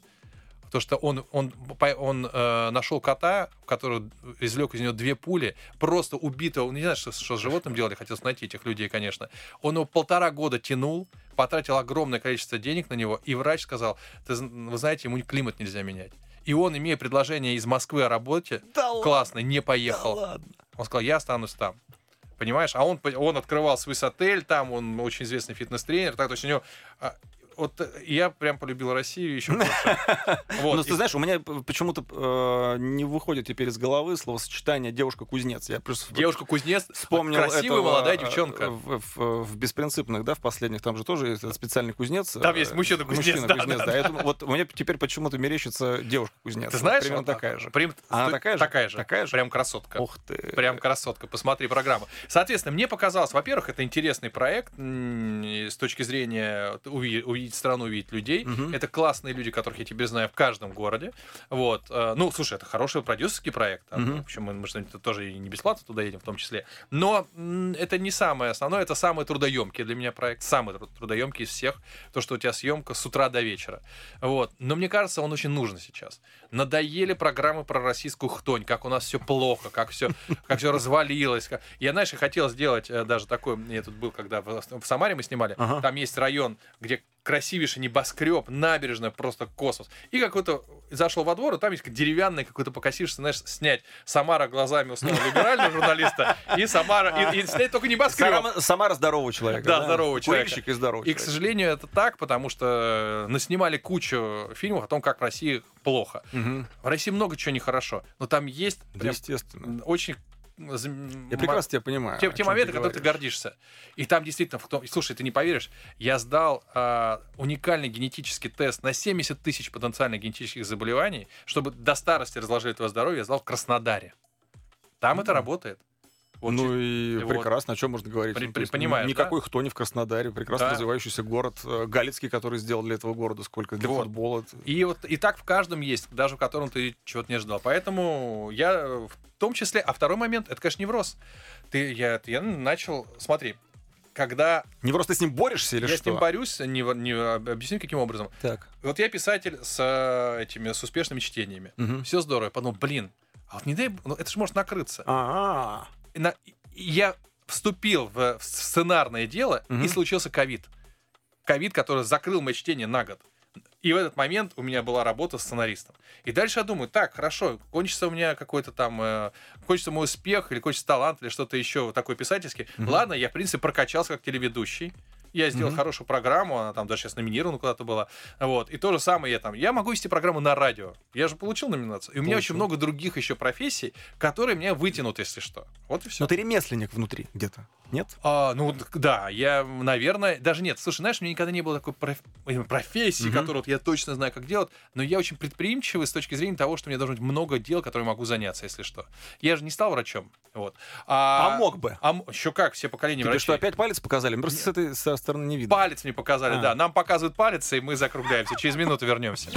[SPEAKER 2] Потому что он, он, он э, нашел кота, который извлек из него две пули, просто убитого. Он не знаю, что, что с животным делали, хотел найти этих людей, конечно. Он его полтора года тянул, потратил огромное количество денег на него, и врач сказал, «Ты вы знаете, ему климат нельзя менять. И он, имея предложение из Москвы о работе,
[SPEAKER 3] Да
[SPEAKER 2] классный, не
[SPEAKER 3] да
[SPEAKER 2] поехал.
[SPEAKER 3] ладно.
[SPEAKER 2] Он сказал, я останусь там. Понимаешь? А он, он открывал свой отель, там он очень известный фитнес-тренер. Так, то есть у него... Вот э, я прям полюбил Россию еще больше. Вот,
[SPEAKER 3] Ну, ты знаешь, у меня почему-то э, не выходит теперь из головы словосочетание девушка-кузнец. Я просто
[SPEAKER 2] Девушка-кузнец,
[SPEAKER 3] вспомнил
[SPEAKER 2] красивая
[SPEAKER 3] этого,
[SPEAKER 2] молодая
[SPEAKER 3] э,
[SPEAKER 2] девчонка.
[SPEAKER 3] В, в- в беспринципных, да, в последних, там же тоже есть специальный кузнец.
[SPEAKER 2] Там есть мужчина-кузнец, да,
[SPEAKER 3] Мужчина-кузнец,
[SPEAKER 2] да,
[SPEAKER 3] да. Это вот у меня теперь почему-то мерещится девушка-кузнец.
[SPEAKER 2] Ты знаешь,
[SPEAKER 3] Примерно такая же.
[SPEAKER 2] прям-
[SPEAKER 3] Она такая же?
[SPEAKER 2] Такая же.
[SPEAKER 3] Такая же?
[SPEAKER 2] Прям красотка.
[SPEAKER 3] Ух ты.
[SPEAKER 2] Прям красотка, посмотри программу. Соответственно, мне показалось, во-первых, это интересный проект с точки зрения уви- увидеть страну, увидеть людей.
[SPEAKER 3] Мгм.
[SPEAKER 2] Это классные люди, которых я теперь знаю в каждом городе. Вот. э, Ну, слушай, это хороший продюсерский проект.
[SPEAKER 3] Мгм.
[SPEAKER 2] В общем, мы, мы же тоже и не бесплатно туда едем в том числе. Но это не самое основное, это самый трудоемкий для меня проект. Самый тру- трудоемкий из всех. То, что у тебя съемка с утра до вечера. Вот. Но мне кажется, он очень нужен сейчас. Надоели программы про российскую хтонь, как у нас все плохо, как все, как все развалилось. Я, знаешь, хотел сделать э, даже такой, я тут был, когда в, в Самаре мы снимали,
[SPEAKER 3] Ага.
[SPEAKER 2] там есть район, где красивейший небоскреб, набережная, просто космос. И какой-то зашел во двор, и там есть деревянный какой-то покосишься, знаешь, снять Самара глазами условно либерального журналиста и Самара, и, и снять только небоскреб.
[SPEAKER 3] Сама, Самара здорового человека.
[SPEAKER 2] Да, здорового человека.
[SPEAKER 3] Курильщик и здоровый
[SPEAKER 2] И, к сожалению, это так, потому что э, наснимали кучу фильмов о том, как в России плохо.
[SPEAKER 3] Мгм.
[SPEAKER 2] В России много чего нехорошо, но там есть
[SPEAKER 3] Да,
[SPEAKER 2] прям
[SPEAKER 3] естественно.
[SPEAKER 2] очень...
[SPEAKER 3] Я прекрасно тебя понимаю.
[SPEAKER 2] те, те моменты,
[SPEAKER 3] ты
[SPEAKER 2] когда ты гордишься. И там действительно, в том- слушай, ты не поверишь, я сдал а, уникальный генетический тест на 70 тысяч потенциальных генетических заболеваний, чтобы до старости разложили твое здоровье, я сдал в Краснодаре. Там это
[SPEAKER 3] Мгм.
[SPEAKER 2] работает. Вот
[SPEAKER 3] ну и
[SPEAKER 2] вот.
[SPEAKER 3] прекрасно, о чем можно говорить?
[SPEAKER 2] При-
[SPEAKER 3] Ну,
[SPEAKER 2] при-
[SPEAKER 3] есть
[SPEAKER 2] понимаешь,
[SPEAKER 3] Никакой хтони в Краснодаре, прекрасно
[SPEAKER 2] Да.
[SPEAKER 3] развивающийся город. э, Галицкий, который сделал для этого города сколько, для
[SPEAKER 2] Вот.
[SPEAKER 3] футбола.
[SPEAKER 2] И вот и так в каждом есть, даже в котором ты чего-то не ожидал. Поэтому я э, в том числе, а второй момент, это, конечно, невроз. Ты, я, я начал, смотри, когда
[SPEAKER 3] Не просто с ним борешься или
[SPEAKER 2] я
[SPEAKER 3] что?
[SPEAKER 2] с ним борюсь, не, не объясню каким образом.
[SPEAKER 3] Так.
[SPEAKER 2] Вот я писатель с э, этими с успешными чтениями.
[SPEAKER 3] Мгм.
[SPEAKER 2] Все здорово. Я подумал, блин, а вот не дай, ну это же может накрыться.
[SPEAKER 3] А,
[SPEAKER 2] и я вступил в, сценарное дело, и
[SPEAKER 3] Мгм.
[SPEAKER 2] случился ковид. Ковид, который закрыл мои чтения на год. И в этот момент у меня была работа с сценаристом. И дальше я думаю, так, хорошо, кончится у меня какой-то там, э, кончится мой успех, или кончится талант, или что-то еще такое писательский.
[SPEAKER 3] Мгм.
[SPEAKER 2] Ладно, я, в принципе, прокачался как телеведущий. Я сделал
[SPEAKER 3] Мгм.
[SPEAKER 2] хорошую программу, она там даже сейчас номинирована куда-то была. Вот. И то же самое я там. Я могу вести программу на радио. Я же получил номинацию. И у меня
[SPEAKER 3] Получил.
[SPEAKER 2] очень много других еще профессий, которые меня вытянут, если что. Вот и все.
[SPEAKER 3] Но ты ремесленник внутри где-то, нет?
[SPEAKER 2] А, ну да, я, наверное, даже нет. Слушай, знаешь, у меня никогда не было такой проф- именно профессии,
[SPEAKER 3] Мгм.
[SPEAKER 2] которую вот я точно знаю, как делать, но я очень предприимчивый с точки зрения того, что у меня должно быть много дел, которые могу заняться, если что. Я же не стал врачом. Вот.
[SPEAKER 3] А, мог бы.
[SPEAKER 2] А еще как, все поколения
[SPEAKER 3] Тебе
[SPEAKER 2] врачей.
[SPEAKER 3] что, опять палец показали? Просто с этой стороны не видно.
[SPEAKER 2] Палец мне показали,
[SPEAKER 3] А.
[SPEAKER 2] да. Нам показывают палец, и мы закругляемся. Через минуту вернемся.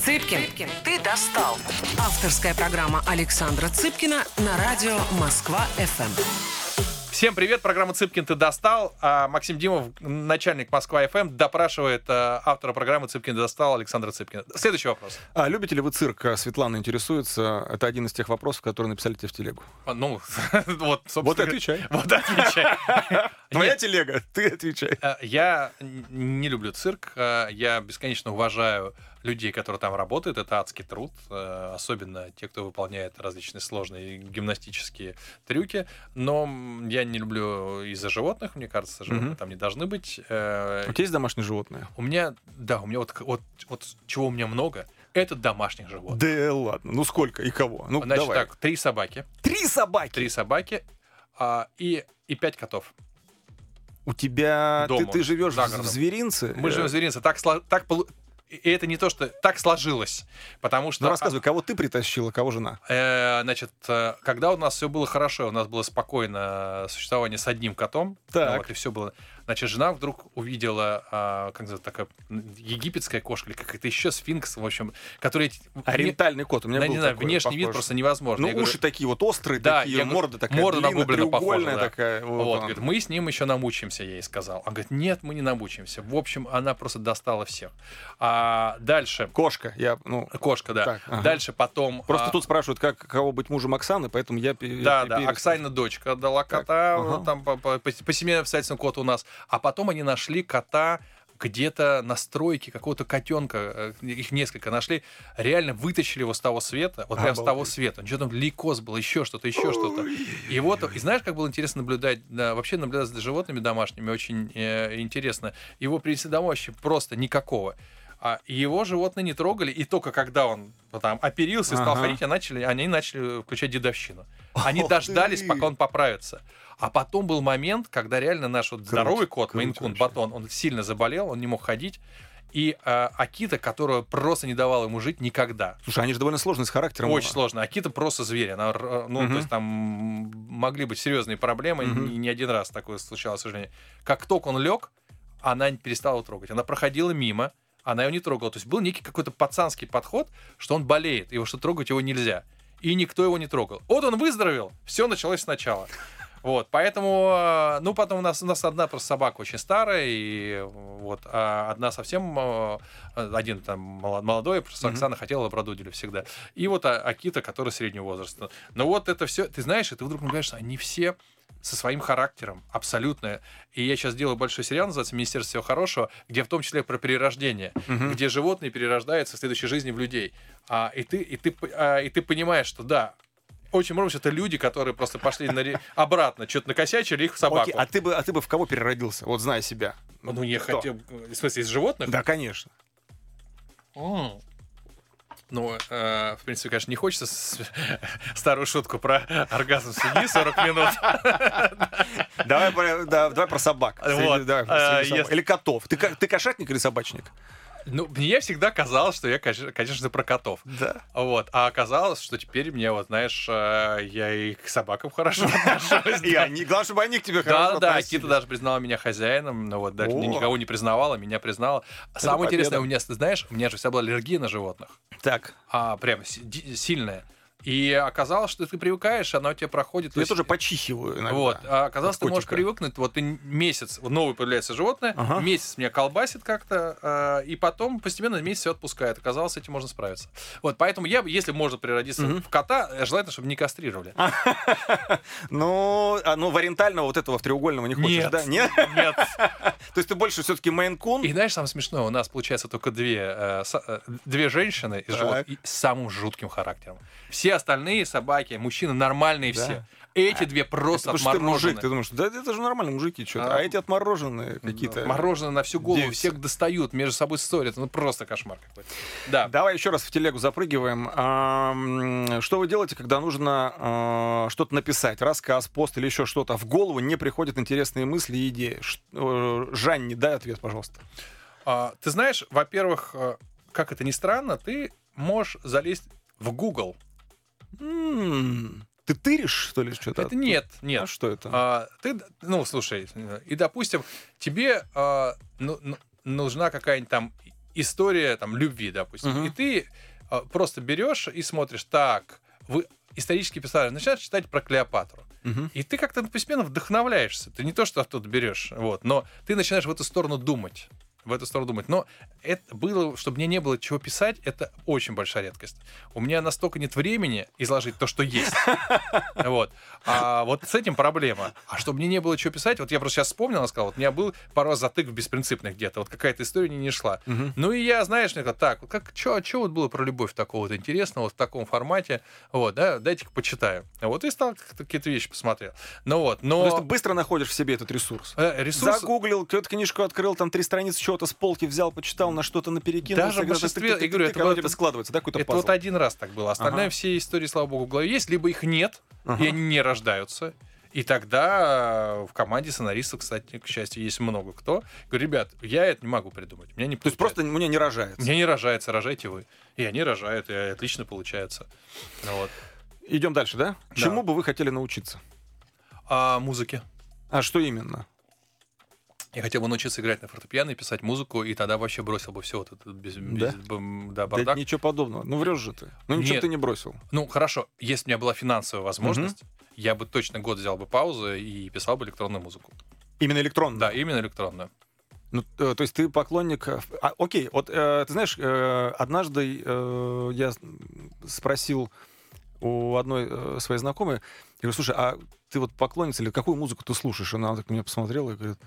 [SPEAKER 1] Цыпкин, ты достал. Авторская программа Александра Цыпкина на радио Москва-ФМ.
[SPEAKER 2] Всем привет, программа «Цыпкин, ты достал». А Максим Димов, начальник Москва-ФМ, допрашивает а, автора программы «Цыпкин, ты достал» Александра Цыпкина. Следующий вопрос.
[SPEAKER 3] А любите ли вы цирк? А, Светлана интересуется. Это один из тех вопросов, которые написали тебе в телегу.
[SPEAKER 2] А, Ну, вот, собственно
[SPEAKER 3] Вот отвечай.
[SPEAKER 2] Вот отвечай.
[SPEAKER 3] Твоя телега, ты отвечай.
[SPEAKER 2] э, Я не люблю цирк, э, я бесконечно уважаю людей, которые там работают, это адский труд, э, особенно те, кто выполняет различные сложные гимнастические трюки. Но я не люблю из-за животных, мне кажется, животные
[SPEAKER 3] Мгм.
[SPEAKER 2] там не должны быть. Э,
[SPEAKER 3] У тебя есть домашние животные?
[SPEAKER 2] У меня, да, у меня вот, вот, вот чего у меня много, это домашних животных.
[SPEAKER 3] Да ладно, ну сколько и кого? Ну
[SPEAKER 2] Значит
[SPEAKER 3] давай.
[SPEAKER 2] так, три собаки,
[SPEAKER 3] Три собаки!
[SPEAKER 2] три собаки а, и, и пять котов.
[SPEAKER 3] У тебя... Ты,
[SPEAKER 2] Дома,
[SPEAKER 3] ты живешь
[SPEAKER 2] за
[SPEAKER 3] в зверинце?
[SPEAKER 2] Мы
[SPEAKER 3] Э,
[SPEAKER 2] живем в зверинце. Так, так И это не то, что так сложилось, потому что...
[SPEAKER 3] Ну рассказывай, кого ты притащила, кого жена?
[SPEAKER 2] Э, значит, э, когда у нас все было хорошо, у нас было спокойно существование с одним котом,
[SPEAKER 3] Так.
[SPEAKER 2] вот, и все было. Значит, жена вдруг увидела, а, как называется, такая египетская кошка или какая-то еще сфинкс, в общем, который...
[SPEAKER 3] Ориентальный кот. У меня
[SPEAKER 2] Да,
[SPEAKER 3] был
[SPEAKER 2] не знаю,
[SPEAKER 3] такой,
[SPEAKER 2] внешний вид
[SPEAKER 3] похож.
[SPEAKER 2] просто невозможно.
[SPEAKER 3] Ну,
[SPEAKER 2] Я говорю,
[SPEAKER 3] уши такие вот острые,
[SPEAKER 2] Да,
[SPEAKER 3] такие,
[SPEAKER 2] я говорю,
[SPEAKER 3] морда такая
[SPEAKER 2] морда
[SPEAKER 3] длинная,
[SPEAKER 2] нагублена похожа,
[SPEAKER 3] треугольная
[SPEAKER 2] да.
[SPEAKER 3] такая. Вот
[SPEAKER 2] Вот, говорит, мы с ним еще намучимся, я ей сказал. Он говорит, нет, мы не намучимся. В общем, она просто достала всех. А дальше,
[SPEAKER 3] Кошка, я, ну...
[SPEAKER 2] кошка, да.
[SPEAKER 3] Так, ага.
[SPEAKER 2] Дальше потом...
[SPEAKER 3] Просто
[SPEAKER 2] а,
[SPEAKER 3] тут спрашивают, как кого быть мужем Оксаны, поэтому я...
[SPEAKER 2] Да,
[SPEAKER 3] я
[SPEAKER 2] да,
[SPEAKER 3] перес-
[SPEAKER 2] Оксана дочка дала кота,
[SPEAKER 3] ага.
[SPEAKER 2] там по, по, по, по семейным обстоятельствам кот у нас. А потом они нашли кота где-то на стройке какого-то котенка, э, их несколько нашли, реально вытащили его с того света, вот прям с того
[SPEAKER 3] Обалдеть.
[SPEAKER 2] света. Что там лейкоз был, еще что-то, еще что-то. И вот, и знаешь, как было интересно наблюдать, да, вообще наблюдать за животными домашними очень э, интересно. Его принесли домой вообще просто никакого. А его животные не трогали, и только когда он ну, там оперился и стал
[SPEAKER 3] Ага.
[SPEAKER 2] ходить, они начали, они начали включать дедовщину. Они
[SPEAKER 3] Ох
[SPEAKER 2] дождались,
[SPEAKER 3] ты!
[SPEAKER 2] пока он поправится. А потом был момент, когда реально наш вот здоровый кот, Мейнкун. Батон, он сильно заболел, он не мог ходить. И э, Акита, которая просто не давала ему жить никогда.
[SPEAKER 3] Слушай, они же довольно сложные с характером.
[SPEAKER 2] Очень сложно. Акита просто зверь. Она, р- ну,
[SPEAKER 3] Мгм.
[SPEAKER 2] то есть там могли быть серьезные проблемы,
[SPEAKER 3] Мгм.
[SPEAKER 2] и не один раз такое случалось, к сожалению. Как только он лег, она перестала трогать. Она проходила мимо, она его не трогала. То есть был некий какой-то пацанский подход, что он болеет, его что трогать его нельзя. И никто его не трогал. Вот он выздоровел, все началось сначала. Вот, поэтому, э, ну, потом у нас, у нас одна просто собака очень старая, и вот, а одна совсем, э, один там моло- молодой, просто
[SPEAKER 3] Мгм.
[SPEAKER 2] Оксана хотела лабрадудили всегда. И вот А- Акита, который среднего возраста. Но вот это все, ты знаешь, и ты вдруг понимаешь, что они все со своим характером, абсолютно. И я сейчас делаю большой сериал, называется «Министерство всего хорошего», где в том числе про перерождение,
[SPEAKER 3] Мгм.
[SPEAKER 2] где животные перерождаются в следующей жизни в людей. А, и, ты, и, ты, а, и ты понимаешь, что да, очень может быть, это люди, которые просто пошли на ре- обратно, что-то накосячили их в собаку.
[SPEAKER 3] Окей, а ты бы, а ты бы в кого переродился? Вот зная себя.
[SPEAKER 2] Ну, я
[SPEAKER 3] Кто?
[SPEAKER 2] хотел... В смысле, из животных?
[SPEAKER 3] Да, конечно.
[SPEAKER 2] М. Ну, э, в принципе, конечно, не хочется с- старую шутку про оргазм свиньи 40 минут.
[SPEAKER 3] Давай про, да, давай про собак.
[SPEAKER 2] Вот, а, если-
[SPEAKER 3] Или котов. Ты кошатник или собачник?
[SPEAKER 2] Ну, мне всегда казалось, что я, конечно, про котов.
[SPEAKER 3] Да.
[SPEAKER 2] Вот. А оказалось, что теперь мне, вот, знаешь, э, я и к собакам хорошо отношусь.
[SPEAKER 3] И
[SPEAKER 2] да.
[SPEAKER 3] они, главное, чтобы они к тебе
[SPEAKER 2] Да,
[SPEAKER 3] хорошо
[SPEAKER 2] да,
[SPEAKER 3] относились.
[SPEAKER 2] Кита даже признала меня хозяином, но вот даже
[SPEAKER 3] О.
[SPEAKER 2] никого не признавала, меня признала. Самое интересное, у меня, знаешь, у меня же вся была аллергия на животных,
[SPEAKER 3] Так,
[SPEAKER 2] а прям сильная. И оказалось, что ты привыкаешь, оно у тебя проходит.
[SPEAKER 3] я
[SPEAKER 2] есть-
[SPEAKER 3] тоже почихиваю иногда.
[SPEAKER 2] Вот, а оказалось, ты можешь привыкнуть, вот ты месяц, новое появляется животное,
[SPEAKER 3] Ага.
[SPEAKER 2] месяц меня колбасит как-то, а, и потом постепенно месяц все отпускает. Оказалось, с этим можно справиться. Вот, поэтому я, если можно преродиться
[SPEAKER 3] Мгм.
[SPEAKER 2] в кота, э, желательно, чтобы не кастрировали.
[SPEAKER 3] Ну, а, ну, в ориентального вот этого в треугольного не хочешь, да? Нет?
[SPEAKER 2] Нет.
[SPEAKER 3] То есть ты больше все-таки мейн-кун?
[SPEAKER 2] И знаешь, самое смешное, у нас получается только две, э, э, две женщины с самым жутким характером. Все остальные собаки, мужчины нормальные
[SPEAKER 3] Да.
[SPEAKER 2] все. Эти две просто
[SPEAKER 3] Потому что ты мужик,
[SPEAKER 2] отмороженные.
[SPEAKER 3] ты думаешь, да это же нормальные мужики что-то.
[SPEAKER 2] А,
[SPEAKER 3] А эти отмороженные какие-то.
[SPEAKER 2] Мороженое на всю голову,
[SPEAKER 3] девицы.
[SPEAKER 2] всех достают, между собой ссорятся. Ну, просто кошмар какой-то. Да.
[SPEAKER 3] Давай еще раз в телегу запрыгиваем. А, Что вы делаете, когда нужно а, что-то написать? Рассказ, пост или еще что-то. А в голову не приходят интересные мысли и идеи. Э, Жанни, дай ответ, пожалуйста.
[SPEAKER 2] А, ты знаешь, во-первых, э, как это ни странно, ты можешь залезть в Google.
[SPEAKER 3] Ты тыришь, что ли, что-то?
[SPEAKER 2] Это нет, нет.
[SPEAKER 3] А что это?
[SPEAKER 2] А, ты, ну, слушай, и, допустим, тебе а, ну, ну, нужна какая-нибудь там история там любви, допустим,
[SPEAKER 3] Мгм.
[SPEAKER 2] и ты а, просто берешь и смотришь, так, вы исторические персонажи, начинаешь читать про Клеопатру.
[SPEAKER 3] Мгм.
[SPEAKER 2] И ты как-то постепенно вдохновляешься. Ты не то, что оттуда берешь, вот, но ты начинаешь в эту сторону думать. В эту сторону думать. Но это было, чтобы мне не было чего писать, это очень большая редкость. У меня настолько нет времени изложить то, что есть. Вот. А вот с этим проблема. А чтобы мне не было что писать, вот я просто сейчас вспомнил, он сказал, вот у меня был пару раз затык в беспринципных где-то, вот какая-то история не, шла. Ну и я, знаешь, мне так, как, что вот было про любовь такого вот интересного, вот в таком формате, вот, да, дайте-ка почитаю. Вот и стал какие-то вещи посмотрел. Ну вот,
[SPEAKER 3] То есть ты
[SPEAKER 2] но
[SPEAKER 3] быстро находишь в себе этот ресурс.
[SPEAKER 2] э, ресурс...
[SPEAKER 3] Загуглил, какую-то книжку открыл, там три страницы чего-то с полки взял, почитал, на что-то наперекинулся.
[SPEAKER 2] Даже в большинстве, я говорю, это вот-
[SPEAKER 3] складывается, да, какой-то
[SPEAKER 2] Это вот один раз так было. Остальное
[SPEAKER 3] Ага.
[SPEAKER 2] все истории, слава богу, в голове есть, либо их нет, и они не рождаются. И тогда э, в команде сценаристов, кстати, к счастью, есть много кто. Говорю, ребят, я это не могу придумать. Меня не
[SPEAKER 3] То есть просто меня не рожается.
[SPEAKER 2] Мне не рожается, рожайте вы. И они рожают, и отлично получается. Вот.
[SPEAKER 3] Идем дальше, да?
[SPEAKER 2] Да.
[SPEAKER 3] Чему бы вы хотели научиться?
[SPEAKER 2] А музыки?
[SPEAKER 3] А что именно?
[SPEAKER 2] Я хотел бы научиться играть на фортепиано и писать музыку, и тогда вообще бросил бы все вот это без, без-
[SPEAKER 3] Да?
[SPEAKER 2] бм, да,
[SPEAKER 3] Да
[SPEAKER 2] бардак.
[SPEAKER 3] ничего подобного. Ну, врешь же ты. Ну, ничего
[SPEAKER 2] Нет.
[SPEAKER 3] ты не бросил.
[SPEAKER 2] Ну, хорошо, если бы у меня была финансовая возможность, я бы точно год взял бы паузу и писал бы электронную музыку.
[SPEAKER 3] Именно электронно.
[SPEAKER 2] Да, именно электронную.
[SPEAKER 3] Ну, э, то есть ты поклонник... э, а, окей, вот э, ты знаешь, э, однажды э, я спросил у одной э, своей знакомой, я говорю, слушай, а ты вот поклонница или какую музыку ты слушаешь? Она так меня посмотрела и говорит,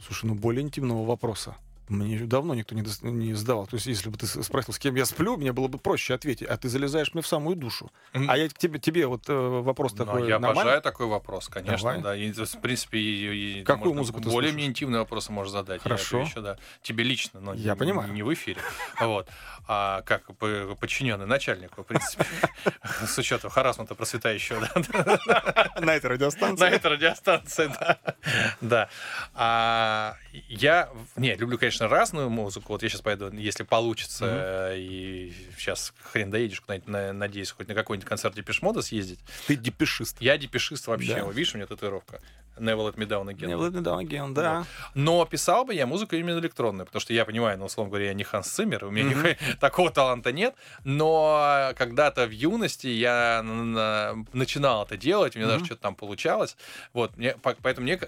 [SPEAKER 3] слушай, ну более интимного вопроса. Мне давно никто не, не задавал. То есть, если бы ты спросил, с кем я сплю, мне было бы проще ответить. А ты залезаешь мне в самую душу.
[SPEAKER 2] М,
[SPEAKER 3] А я к тебе, тебе вот э, вопрос
[SPEAKER 2] ну,
[SPEAKER 3] такой
[SPEAKER 2] я
[SPEAKER 3] нормальный?
[SPEAKER 2] обожаю такой вопрос, конечно,
[SPEAKER 3] Давай.
[SPEAKER 2] да. И, в принципе, и, и
[SPEAKER 3] Какую
[SPEAKER 2] можно
[SPEAKER 3] музыку ты
[SPEAKER 2] более
[SPEAKER 3] слушаешь?
[SPEAKER 2] мне интимные вопросы можешь задать. Я
[SPEAKER 3] Хорошо.
[SPEAKER 2] отвечу, да. Тебе лично, но
[SPEAKER 3] Я
[SPEAKER 2] не,
[SPEAKER 3] понимаю.
[SPEAKER 2] не в эфире. Вот. А как по- подчиненный начальнику, в принципе, с учетом харасмента процветающего,
[SPEAKER 3] На этой радиостанции.
[SPEAKER 2] на этой радиостанции, да. Да. А, я, не, люблю, конечно, разную музыку. Вот я сейчас пойду, если получится, э, и сейчас хрен доедешь, куда-нибудь, на- надеюсь, хоть на какой-нибудь концерт Депешмода съездить.
[SPEAKER 3] Ты депешист.
[SPEAKER 2] Я депешист вообще.
[SPEAKER 3] Да.
[SPEAKER 2] Видишь, у меня татуировка. Never let me down again.
[SPEAKER 3] Не, Владимир Далаген, да.
[SPEAKER 2] Но писал бы я музыку именно электронную, потому что я понимаю, ну, условно говоря, я не Ханс Циммер, у меня ни- такого таланта нет, но когда-то в юности я начинал это делать, у меня даже
[SPEAKER 3] Мгм.
[SPEAKER 2] что-то там получалось, вот, мне, по- поэтому мне,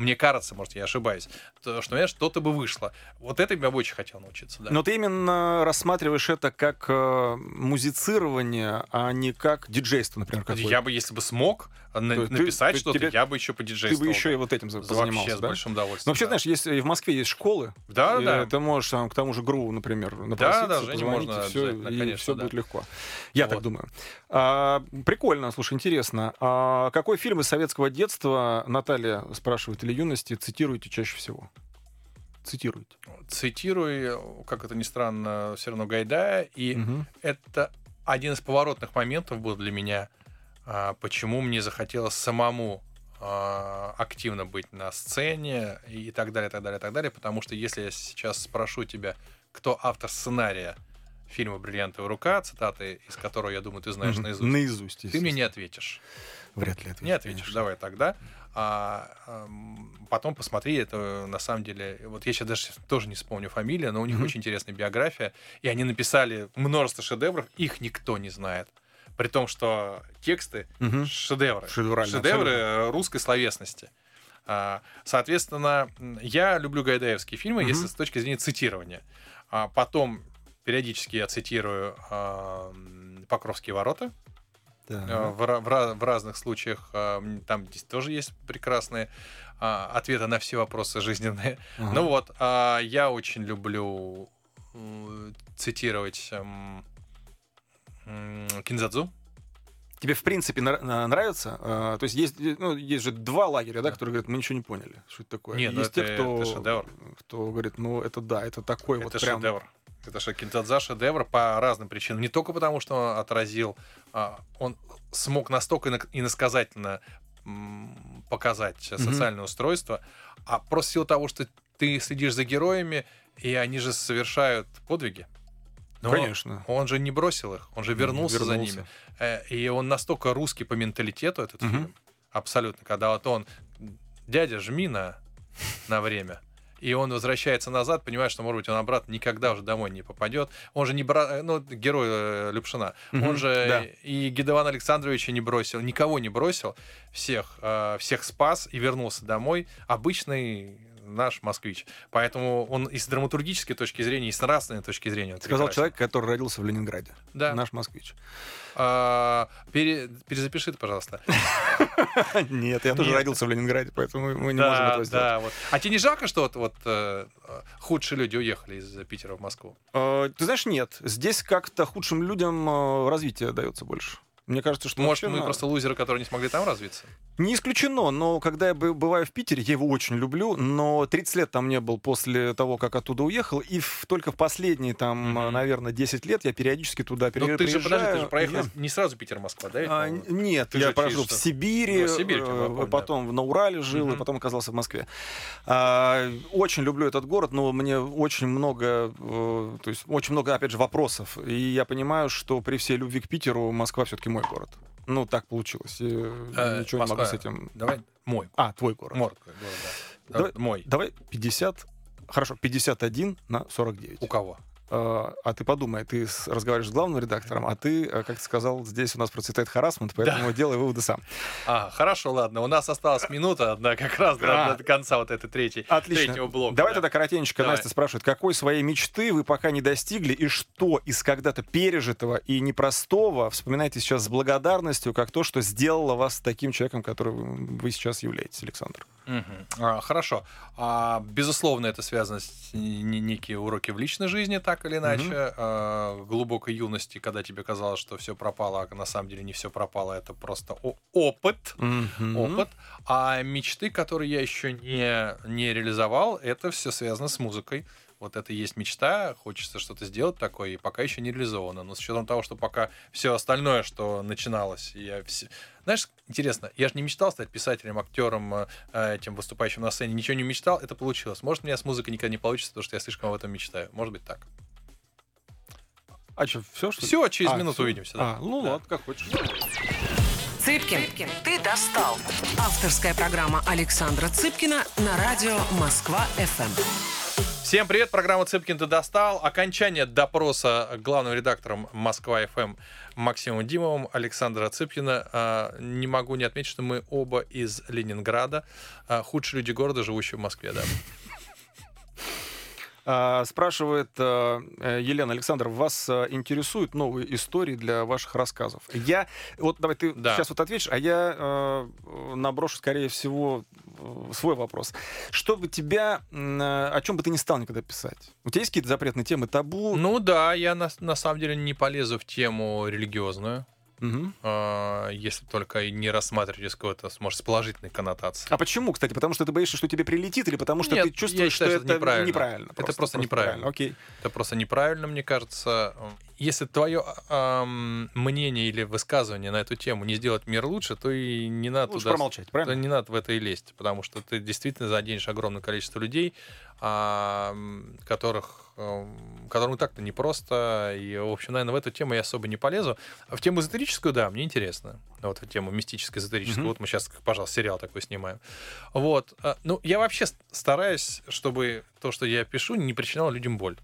[SPEAKER 2] мне кажется, может, я ошибаюсь, то, что меня что-то бы вышло. Вот это я бы очень хотел научиться, да.
[SPEAKER 3] Но ты именно рассматриваешь это как э, музицирование, а не как диджейство, например, какое
[SPEAKER 2] я бы, если бы смог на-
[SPEAKER 3] То есть ты-
[SPEAKER 2] написать что-то,
[SPEAKER 3] тебе-
[SPEAKER 2] я бы еще
[SPEAKER 3] Ты
[SPEAKER 2] подиджействовал.
[SPEAKER 3] бы еще и вот этим за-
[SPEAKER 2] Вообще с
[SPEAKER 3] да?
[SPEAKER 2] большим удовольствием.
[SPEAKER 3] Ну, вообще,
[SPEAKER 2] да.
[SPEAKER 3] знаешь, есть, и в Москве есть школы.
[SPEAKER 2] Да, да.
[SPEAKER 3] Ты можешь там, к тому же ГРУ, например, напроситься,
[SPEAKER 2] да, Жене
[SPEAKER 3] позвонить,
[SPEAKER 2] можно
[SPEAKER 3] и все, и
[SPEAKER 2] конечно,
[SPEAKER 3] все
[SPEAKER 2] да.
[SPEAKER 3] будет легко. Я так
[SPEAKER 2] Вот.
[SPEAKER 3] думаю. А, прикольно, слушай, интересно. А какой фильм из советского детства, Наталья спрашивает, или юности, цитируете чаще всего? Цитируете.
[SPEAKER 2] Цитирую, как это ни странно, все равно Гайдая, и
[SPEAKER 3] Мгм.
[SPEAKER 2] это один из поворотных моментов был для меня, а, почему мне захотелось самому а, активно быть на сцене и так далее, так далее, так далее, потому что если я сейчас спрошу тебя, кто автор сценария фильма «Бриллиантовая рука», цитаты из которого, я думаю, ты знаешь наизусть,
[SPEAKER 3] Наизусть,
[SPEAKER 2] ты мне не ответишь.
[SPEAKER 3] Вряд ли ответишь.
[SPEAKER 2] Не ответишь,
[SPEAKER 3] конечно.
[SPEAKER 2] давай тогда. А, ам, потом посмотри, это на самом деле, вот я сейчас даже тоже не вспомню фамилию, но у них
[SPEAKER 3] Мгм.
[SPEAKER 2] очень интересная биография, и они написали множество шедевров, их никто не знает. При том, что тексты
[SPEAKER 3] Мгм.
[SPEAKER 2] шедевры. Шедевры
[SPEAKER 3] абсолютно.
[SPEAKER 2] э, русской словесности. А, Соответственно, я люблю гайдаевские фильмы,
[SPEAKER 3] Мгм.
[SPEAKER 2] если с точки зрения цитирования. А Потом периодически я цитирую а, «Покровские ворота»,
[SPEAKER 3] Да.
[SPEAKER 2] Э, в, в в разных случаях э, м, там здесь тоже есть прекрасные а, ответы на все вопросы жизненные.
[SPEAKER 3] Ага.
[SPEAKER 2] Ну вот, а, я очень люблю цитировать эм, Кинзадзу.
[SPEAKER 3] Тебе, в принципе, нравится? А, то есть есть, ну, есть же два лагеря, да,
[SPEAKER 2] Да.
[SPEAKER 3] которые говорят, мы ничего не поняли, что это такое.
[SPEAKER 2] Не, ну
[SPEAKER 3] есть
[SPEAKER 2] это-
[SPEAKER 3] те, кто,
[SPEAKER 2] это шедевр.
[SPEAKER 3] кто говорит, ну, это да, это такой
[SPEAKER 2] Это
[SPEAKER 3] вот прям...
[SPEAKER 2] шедевр. Это же Кинзадза шедевр по разным причинам. Не только потому, что он отразил, а, он смог настолько иносказательно показать социальное устройство, а просто в силу того, что ты следишь за героями, и они же совершают подвиги. Но
[SPEAKER 3] Конечно.
[SPEAKER 2] Он же не бросил их, он же вернулся, за
[SPEAKER 3] Вернулся.
[SPEAKER 2] ними. Э, И он настолько русский по менталитету, этот
[SPEAKER 3] Мгм.
[SPEAKER 2] фильм. Абсолютно. Когда вот он, дядя, жми на, на время. И он возвращается назад, понимает, что, может быть, он обратно никогда уже домой не попадет. Он же не бра... ну, герой э, Любшина.
[SPEAKER 3] Мгм,
[SPEAKER 2] Он же
[SPEAKER 3] да.
[SPEAKER 2] и Гедована Александровича не бросил, никого не бросил, всех, э, всех спас и вернулся домой. Обычный наш москвич. Поэтому он и с драматургической точки зрения, и с нравственной точки зрения.
[SPEAKER 3] Сказал
[SPEAKER 2] прекрасен.
[SPEAKER 3] человек, который родился в Ленинграде.
[SPEAKER 2] Да.
[SPEAKER 3] Наш москвич.
[SPEAKER 2] А, пере- перезапиши это, пожалуйста.
[SPEAKER 3] Нет, я тоже родился в Ленинграде, поэтому мы не можем этого сделать.
[SPEAKER 2] А тебе не жалко, что вот, э, худшие люди уехали из Питера в Москву?
[SPEAKER 3] Э, Ты знаешь, нет. Здесь как-то худшим людям э, развитие дается больше. Мне кажется, что
[SPEAKER 2] Может, мы
[SPEAKER 3] на-
[SPEAKER 2] просто лузеры, которые не смогли там развиться?
[SPEAKER 3] Не исключено, но когда я бы- бываю в Питере, я его очень люблю, но 30 лет там не был после того, как оттуда уехал, и в- только в последние, там, э, наверное, 10 лет я периодически туда пере-
[SPEAKER 2] Ну, ты же, подожди, ты же проехал
[SPEAKER 3] я-
[SPEAKER 2] не сразу Питер-Москва, да?
[SPEAKER 3] А, нет,
[SPEAKER 2] Ты
[SPEAKER 3] я прожил в? Сибири,
[SPEAKER 2] Ну, Сибирь,
[SPEAKER 3] э,
[SPEAKER 2] помню,
[SPEAKER 3] потом на Урале жил, и
[SPEAKER 2] Мгм.
[SPEAKER 3] потом оказался в Москве. А, Очень люблю этот город, но мне очень много, э, то есть очень много, опять же, вопросов. И я понимаю, что при всей любви к Питеру Москва все-таки мой город. Ну, так получилось. И
[SPEAKER 2] Э,
[SPEAKER 3] ничего не могу
[SPEAKER 2] Москва.
[SPEAKER 3] с этим.
[SPEAKER 2] Давай, мой.
[SPEAKER 3] А, твой город.
[SPEAKER 2] Морд, город, да.
[SPEAKER 3] Давай-
[SPEAKER 2] Да, Мой.
[SPEAKER 3] Давай 50, хорошо, 51 на 49.
[SPEAKER 2] У кого?
[SPEAKER 3] А, а ты подумай, ты разговариваешь с главным редактором, а ты, э, как ты сказал, здесь у нас процветает харасмент, поэтому делай выводы сам.
[SPEAKER 2] А, хорошо, ладно. У нас осталась минута одна как раз до,
[SPEAKER 3] А.
[SPEAKER 2] до конца вот этой третьей,
[SPEAKER 3] Отлично.
[SPEAKER 2] третьего блока.
[SPEAKER 3] Давай
[SPEAKER 2] да.
[SPEAKER 3] тогда коротенько.
[SPEAKER 2] Давай.
[SPEAKER 3] Настя спрашивает, какой своей мечты вы пока не достигли и что из когда-то пережитого и непростого вспоминаете сейчас с благодарностью, как то, что сделало вас таким человеком, которым вы сейчас являетесь, Александр?
[SPEAKER 2] А, хорошо. А, безусловно, это связано с не- некие уроки в личной жизни, так или иначе. А, глубокой юности, когда тебе казалось, что все пропало, а на самом деле не все пропало, это просто опыт. опыт. А мечты, которые я еще не, не реализовал, это все связано с музыкой. Вот это и есть мечта, хочется что-то сделать такое, и пока еще не реализовано. Но с учетом того, что пока все остальное, что начиналось, я все... Знаешь, интересно, я же не мечтал стать писателем, актером, э, этим выступающим на сцене, ничего не мечтал, это получилось. Может, у меня с музыкой никогда не получится, потому что я слишком об этом мечтаю. Может быть так.
[SPEAKER 3] А что, все, что ли?
[SPEAKER 2] Все, через
[SPEAKER 3] А,
[SPEAKER 2] минуту
[SPEAKER 3] всё?
[SPEAKER 2] увидимся. да.
[SPEAKER 3] А, ну
[SPEAKER 2] Да.
[SPEAKER 3] ладно, как хочешь.
[SPEAKER 1] Цыпкин, ты достал. Авторская программа Александра Цыпкина на радио Москва-ФМ.
[SPEAKER 2] Всем привет, программа «Цыпкин ты достал». Окончание допроса главным редактором Москва-ФМ Максимом Димовым Александра Цыпкина. А, Не могу не отметить, что мы оба из Ленинграда. А, Худшие люди города, живущие в Москве, да.
[SPEAKER 3] А, Спрашивает э, э, Елена Александр, вас э, интересуют новые истории для ваших рассказов? Я, вот давай ты
[SPEAKER 2] Да.
[SPEAKER 3] сейчас вот ответишь, а я э, наброшу, скорее всего, э, свой вопрос. Что бы тебя, о чем бы ты не стал никогда писать? У тебя есть какие-то запретные темы, табу?
[SPEAKER 2] Ну да, я на, на самом деле не полезу в тему религиозную, А, если только не рассматривать из какой-то, может, с положительной коннотацией.
[SPEAKER 3] А почему, кстати? Потому что ты боишься, что тебе прилетит, или потому что
[SPEAKER 2] Нет,
[SPEAKER 3] ты
[SPEAKER 2] я
[SPEAKER 3] чувствуешь,
[SPEAKER 2] считаю,
[SPEAKER 3] что
[SPEAKER 2] что
[SPEAKER 3] это
[SPEAKER 2] неправильно.
[SPEAKER 3] неправильно?
[SPEAKER 2] Это просто неправильно.
[SPEAKER 3] Окей.
[SPEAKER 2] Это просто неправильно, мне кажется. Если твое ам, мнение или высказывание на эту тему не сделать мир лучше, то и не надо
[SPEAKER 3] Лучше
[SPEAKER 2] туда
[SPEAKER 3] промолчать,
[SPEAKER 2] то
[SPEAKER 3] правильно?
[SPEAKER 2] не надо в это и лезть, потому что ты действительно заденешь огромное количество людей, а, м, которых, м, которым так-то непросто. И, в общем, наверное, в эту тему я особо не полезу. А в тему эзотерическую, да, мне интересно. Вот в тему мистической, эзотерическую.
[SPEAKER 3] Мгм.
[SPEAKER 2] Вот мы сейчас, пожалуйста, сериал такой снимаем. Вот. А, Ну, я вообще стараюсь, чтобы то, что я пишу, не причиняло людям боль.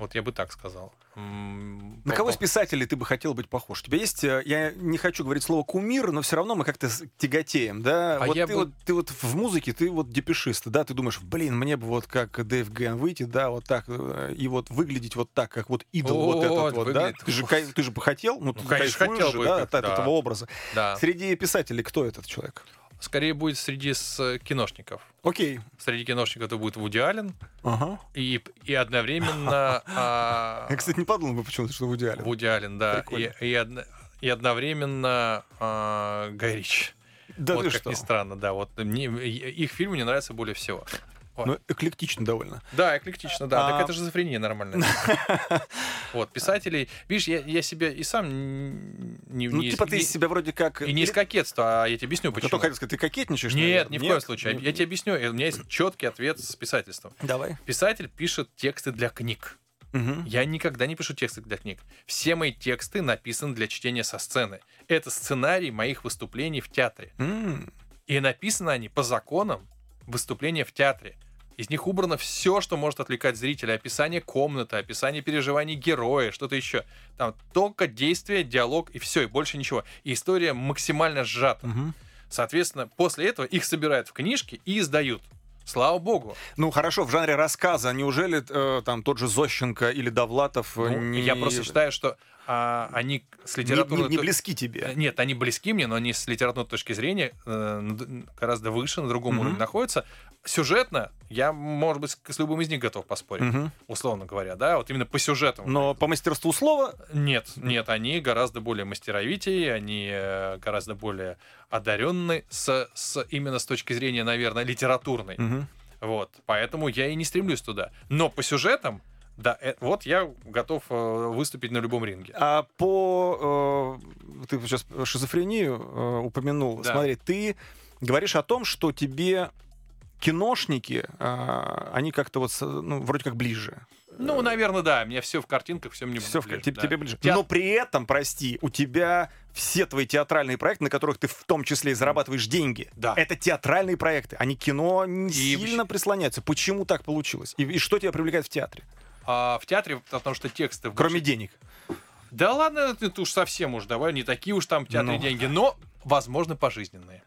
[SPEAKER 2] Вот я бы так сказал.
[SPEAKER 3] На кого из писателей ты бы хотел быть похож? У тебя есть, э, я не хочу говорить слово кумир, но все равно мы как-то тяготеем, да?
[SPEAKER 2] А
[SPEAKER 3] вот,
[SPEAKER 2] я
[SPEAKER 3] ты
[SPEAKER 2] бы-
[SPEAKER 3] вот ты вот в музыке, ты вот депешист, да? Ты думаешь, блин, мне бы вот как Дэйв Ген выйти, да, вот так, э, и вот выглядеть вот так, как вот идол вот
[SPEAKER 2] Вот,
[SPEAKER 3] этот вот, да? Ты же, ты же бы хотел, ну, ты
[SPEAKER 2] конечно, хотел
[SPEAKER 3] же,
[SPEAKER 2] бы,
[SPEAKER 3] да,
[SPEAKER 2] как-
[SPEAKER 3] от, от
[SPEAKER 2] да.
[SPEAKER 3] этого образа.
[SPEAKER 2] Да.
[SPEAKER 3] Среди писателей кто этот человек?
[SPEAKER 2] Скорее будет среди с киношников.
[SPEAKER 3] Окей.
[SPEAKER 2] Среди киношников это будет Вуди Аллен
[SPEAKER 3] Ага.
[SPEAKER 2] и, и одновременно а,
[SPEAKER 3] Я, кстати, не подумал бы почему-то, что в идеале.
[SPEAKER 2] Вуди Аллен, да, и, и, одно- и одновременно а, Гай Ричи.
[SPEAKER 3] Да
[SPEAKER 2] вот как
[SPEAKER 3] что?
[SPEAKER 2] ни странно, да, вот мне, их фильмы мне нравятся более всего. Вот.
[SPEAKER 3] Ну, эклектично довольно.
[SPEAKER 2] Да, эклектично, да.
[SPEAKER 3] А-
[SPEAKER 2] Так это же шизофрения нормальная. Вот, писателей. Видишь, я, я себя и сам не,
[SPEAKER 3] Ну,
[SPEAKER 2] не-
[SPEAKER 3] типа ты
[SPEAKER 2] не-
[SPEAKER 3] себя вроде как...
[SPEAKER 2] и не из кокетства, а я тебе объясню, почему.
[SPEAKER 3] только хотел сказать, ты кокетничаешь?
[SPEAKER 2] Нет, ни в коем случае. Я тебе объясню. У меня есть четкий ответ с писательством.
[SPEAKER 3] Давай.
[SPEAKER 2] Писатель пишет тексты для книг.
[SPEAKER 3] Мгм.
[SPEAKER 2] Я никогда не пишу тексты для книг. Все мои тексты написаны для чтения со сцены. Это сценарий моих выступлений в театре.
[SPEAKER 3] М.
[SPEAKER 2] И написаны они по законам выступления в театре. Из них убрано все, что может отвлекать зрителя. Описание комнаты, описание переживаний героя, что-то еще. Там только действие, диалог и все, и больше ничего. И история максимально сжата.
[SPEAKER 3] Мгм.
[SPEAKER 2] Соответственно, после этого их собирают в книжки и издают. Слава богу.
[SPEAKER 3] Ну хорошо, в жанре рассказа, неужели э, там тот же Зощенко или Довлатов э,
[SPEAKER 2] Ну,
[SPEAKER 3] не...
[SPEAKER 2] Я просто считаю, что а, они с
[SPEAKER 3] не,
[SPEAKER 2] литературной...
[SPEAKER 3] не- не
[SPEAKER 2] то-
[SPEAKER 3] близки тебе.
[SPEAKER 2] Нет, они близки мне, но они с литературной точки зрения э, гораздо выше, на другом
[SPEAKER 3] Мгм.
[SPEAKER 2] уровне находятся. Сюжетно я, может быть, с любым из них готов поспорить,
[SPEAKER 3] Мгм.
[SPEAKER 2] условно говоря, да, вот именно по сюжетам.
[SPEAKER 3] Но по мастерству слова
[SPEAKER 2] Нет, нет, они гораздо более мастеровитее, они э, гораздо более одаренны с, с- именно с точки зрения, наверное, литературной.
[SPEAKER 3] Мгм.
[SPEAKER 2] Вот, поэтому я и не стремлюсь туда. Но по сюжетам, да, э, вот я готов э, выступить на любом ринге.
[SPEAKER 3] А по... э, ты сейчас шизофрению э, упомянул.
[SPEAKER 2] Да.
[SPEAKER 3] Смотри, ты говоришь о том, что тебе киношники, э, они как-то вот, ну, вроде как ближе.
[SPEAKER 2] Ну, наверное, да, мне все в картинках, все мне
[SPEAKER 3] Все
[SPEAKER 2] ближе,
[SPEAKER 3] тебе,
[SPEAKER 2] да.
[SPEAKER 3] тебе ближе.
[SPEAKER 2] Театр-
[SPEAKER 3] Но при этом, прости, у тебя все твои театральные проекты, на которых ты в том числе и зарабатываешь деньги,
[SPEAKER 2] Да.
[SPEAKER 3] это театральные проекты. Они кино не
[SPEAKER 2] И
[SPEAKER 3] сильно прислоняются. Почему так получилось? И, и что тебя привлекает в театре?
[SPEAKER 2] А в театре, потому что тексты... в
[SPEAKER 3] Кроме денег.
[SPEAKER 2] Да ладно, ты уж совсем уж, давай, не такие уж там в театре
[SPEAKER 3] Ну.
[SPEAKER 2] деньги, но, возможно, пожизненные.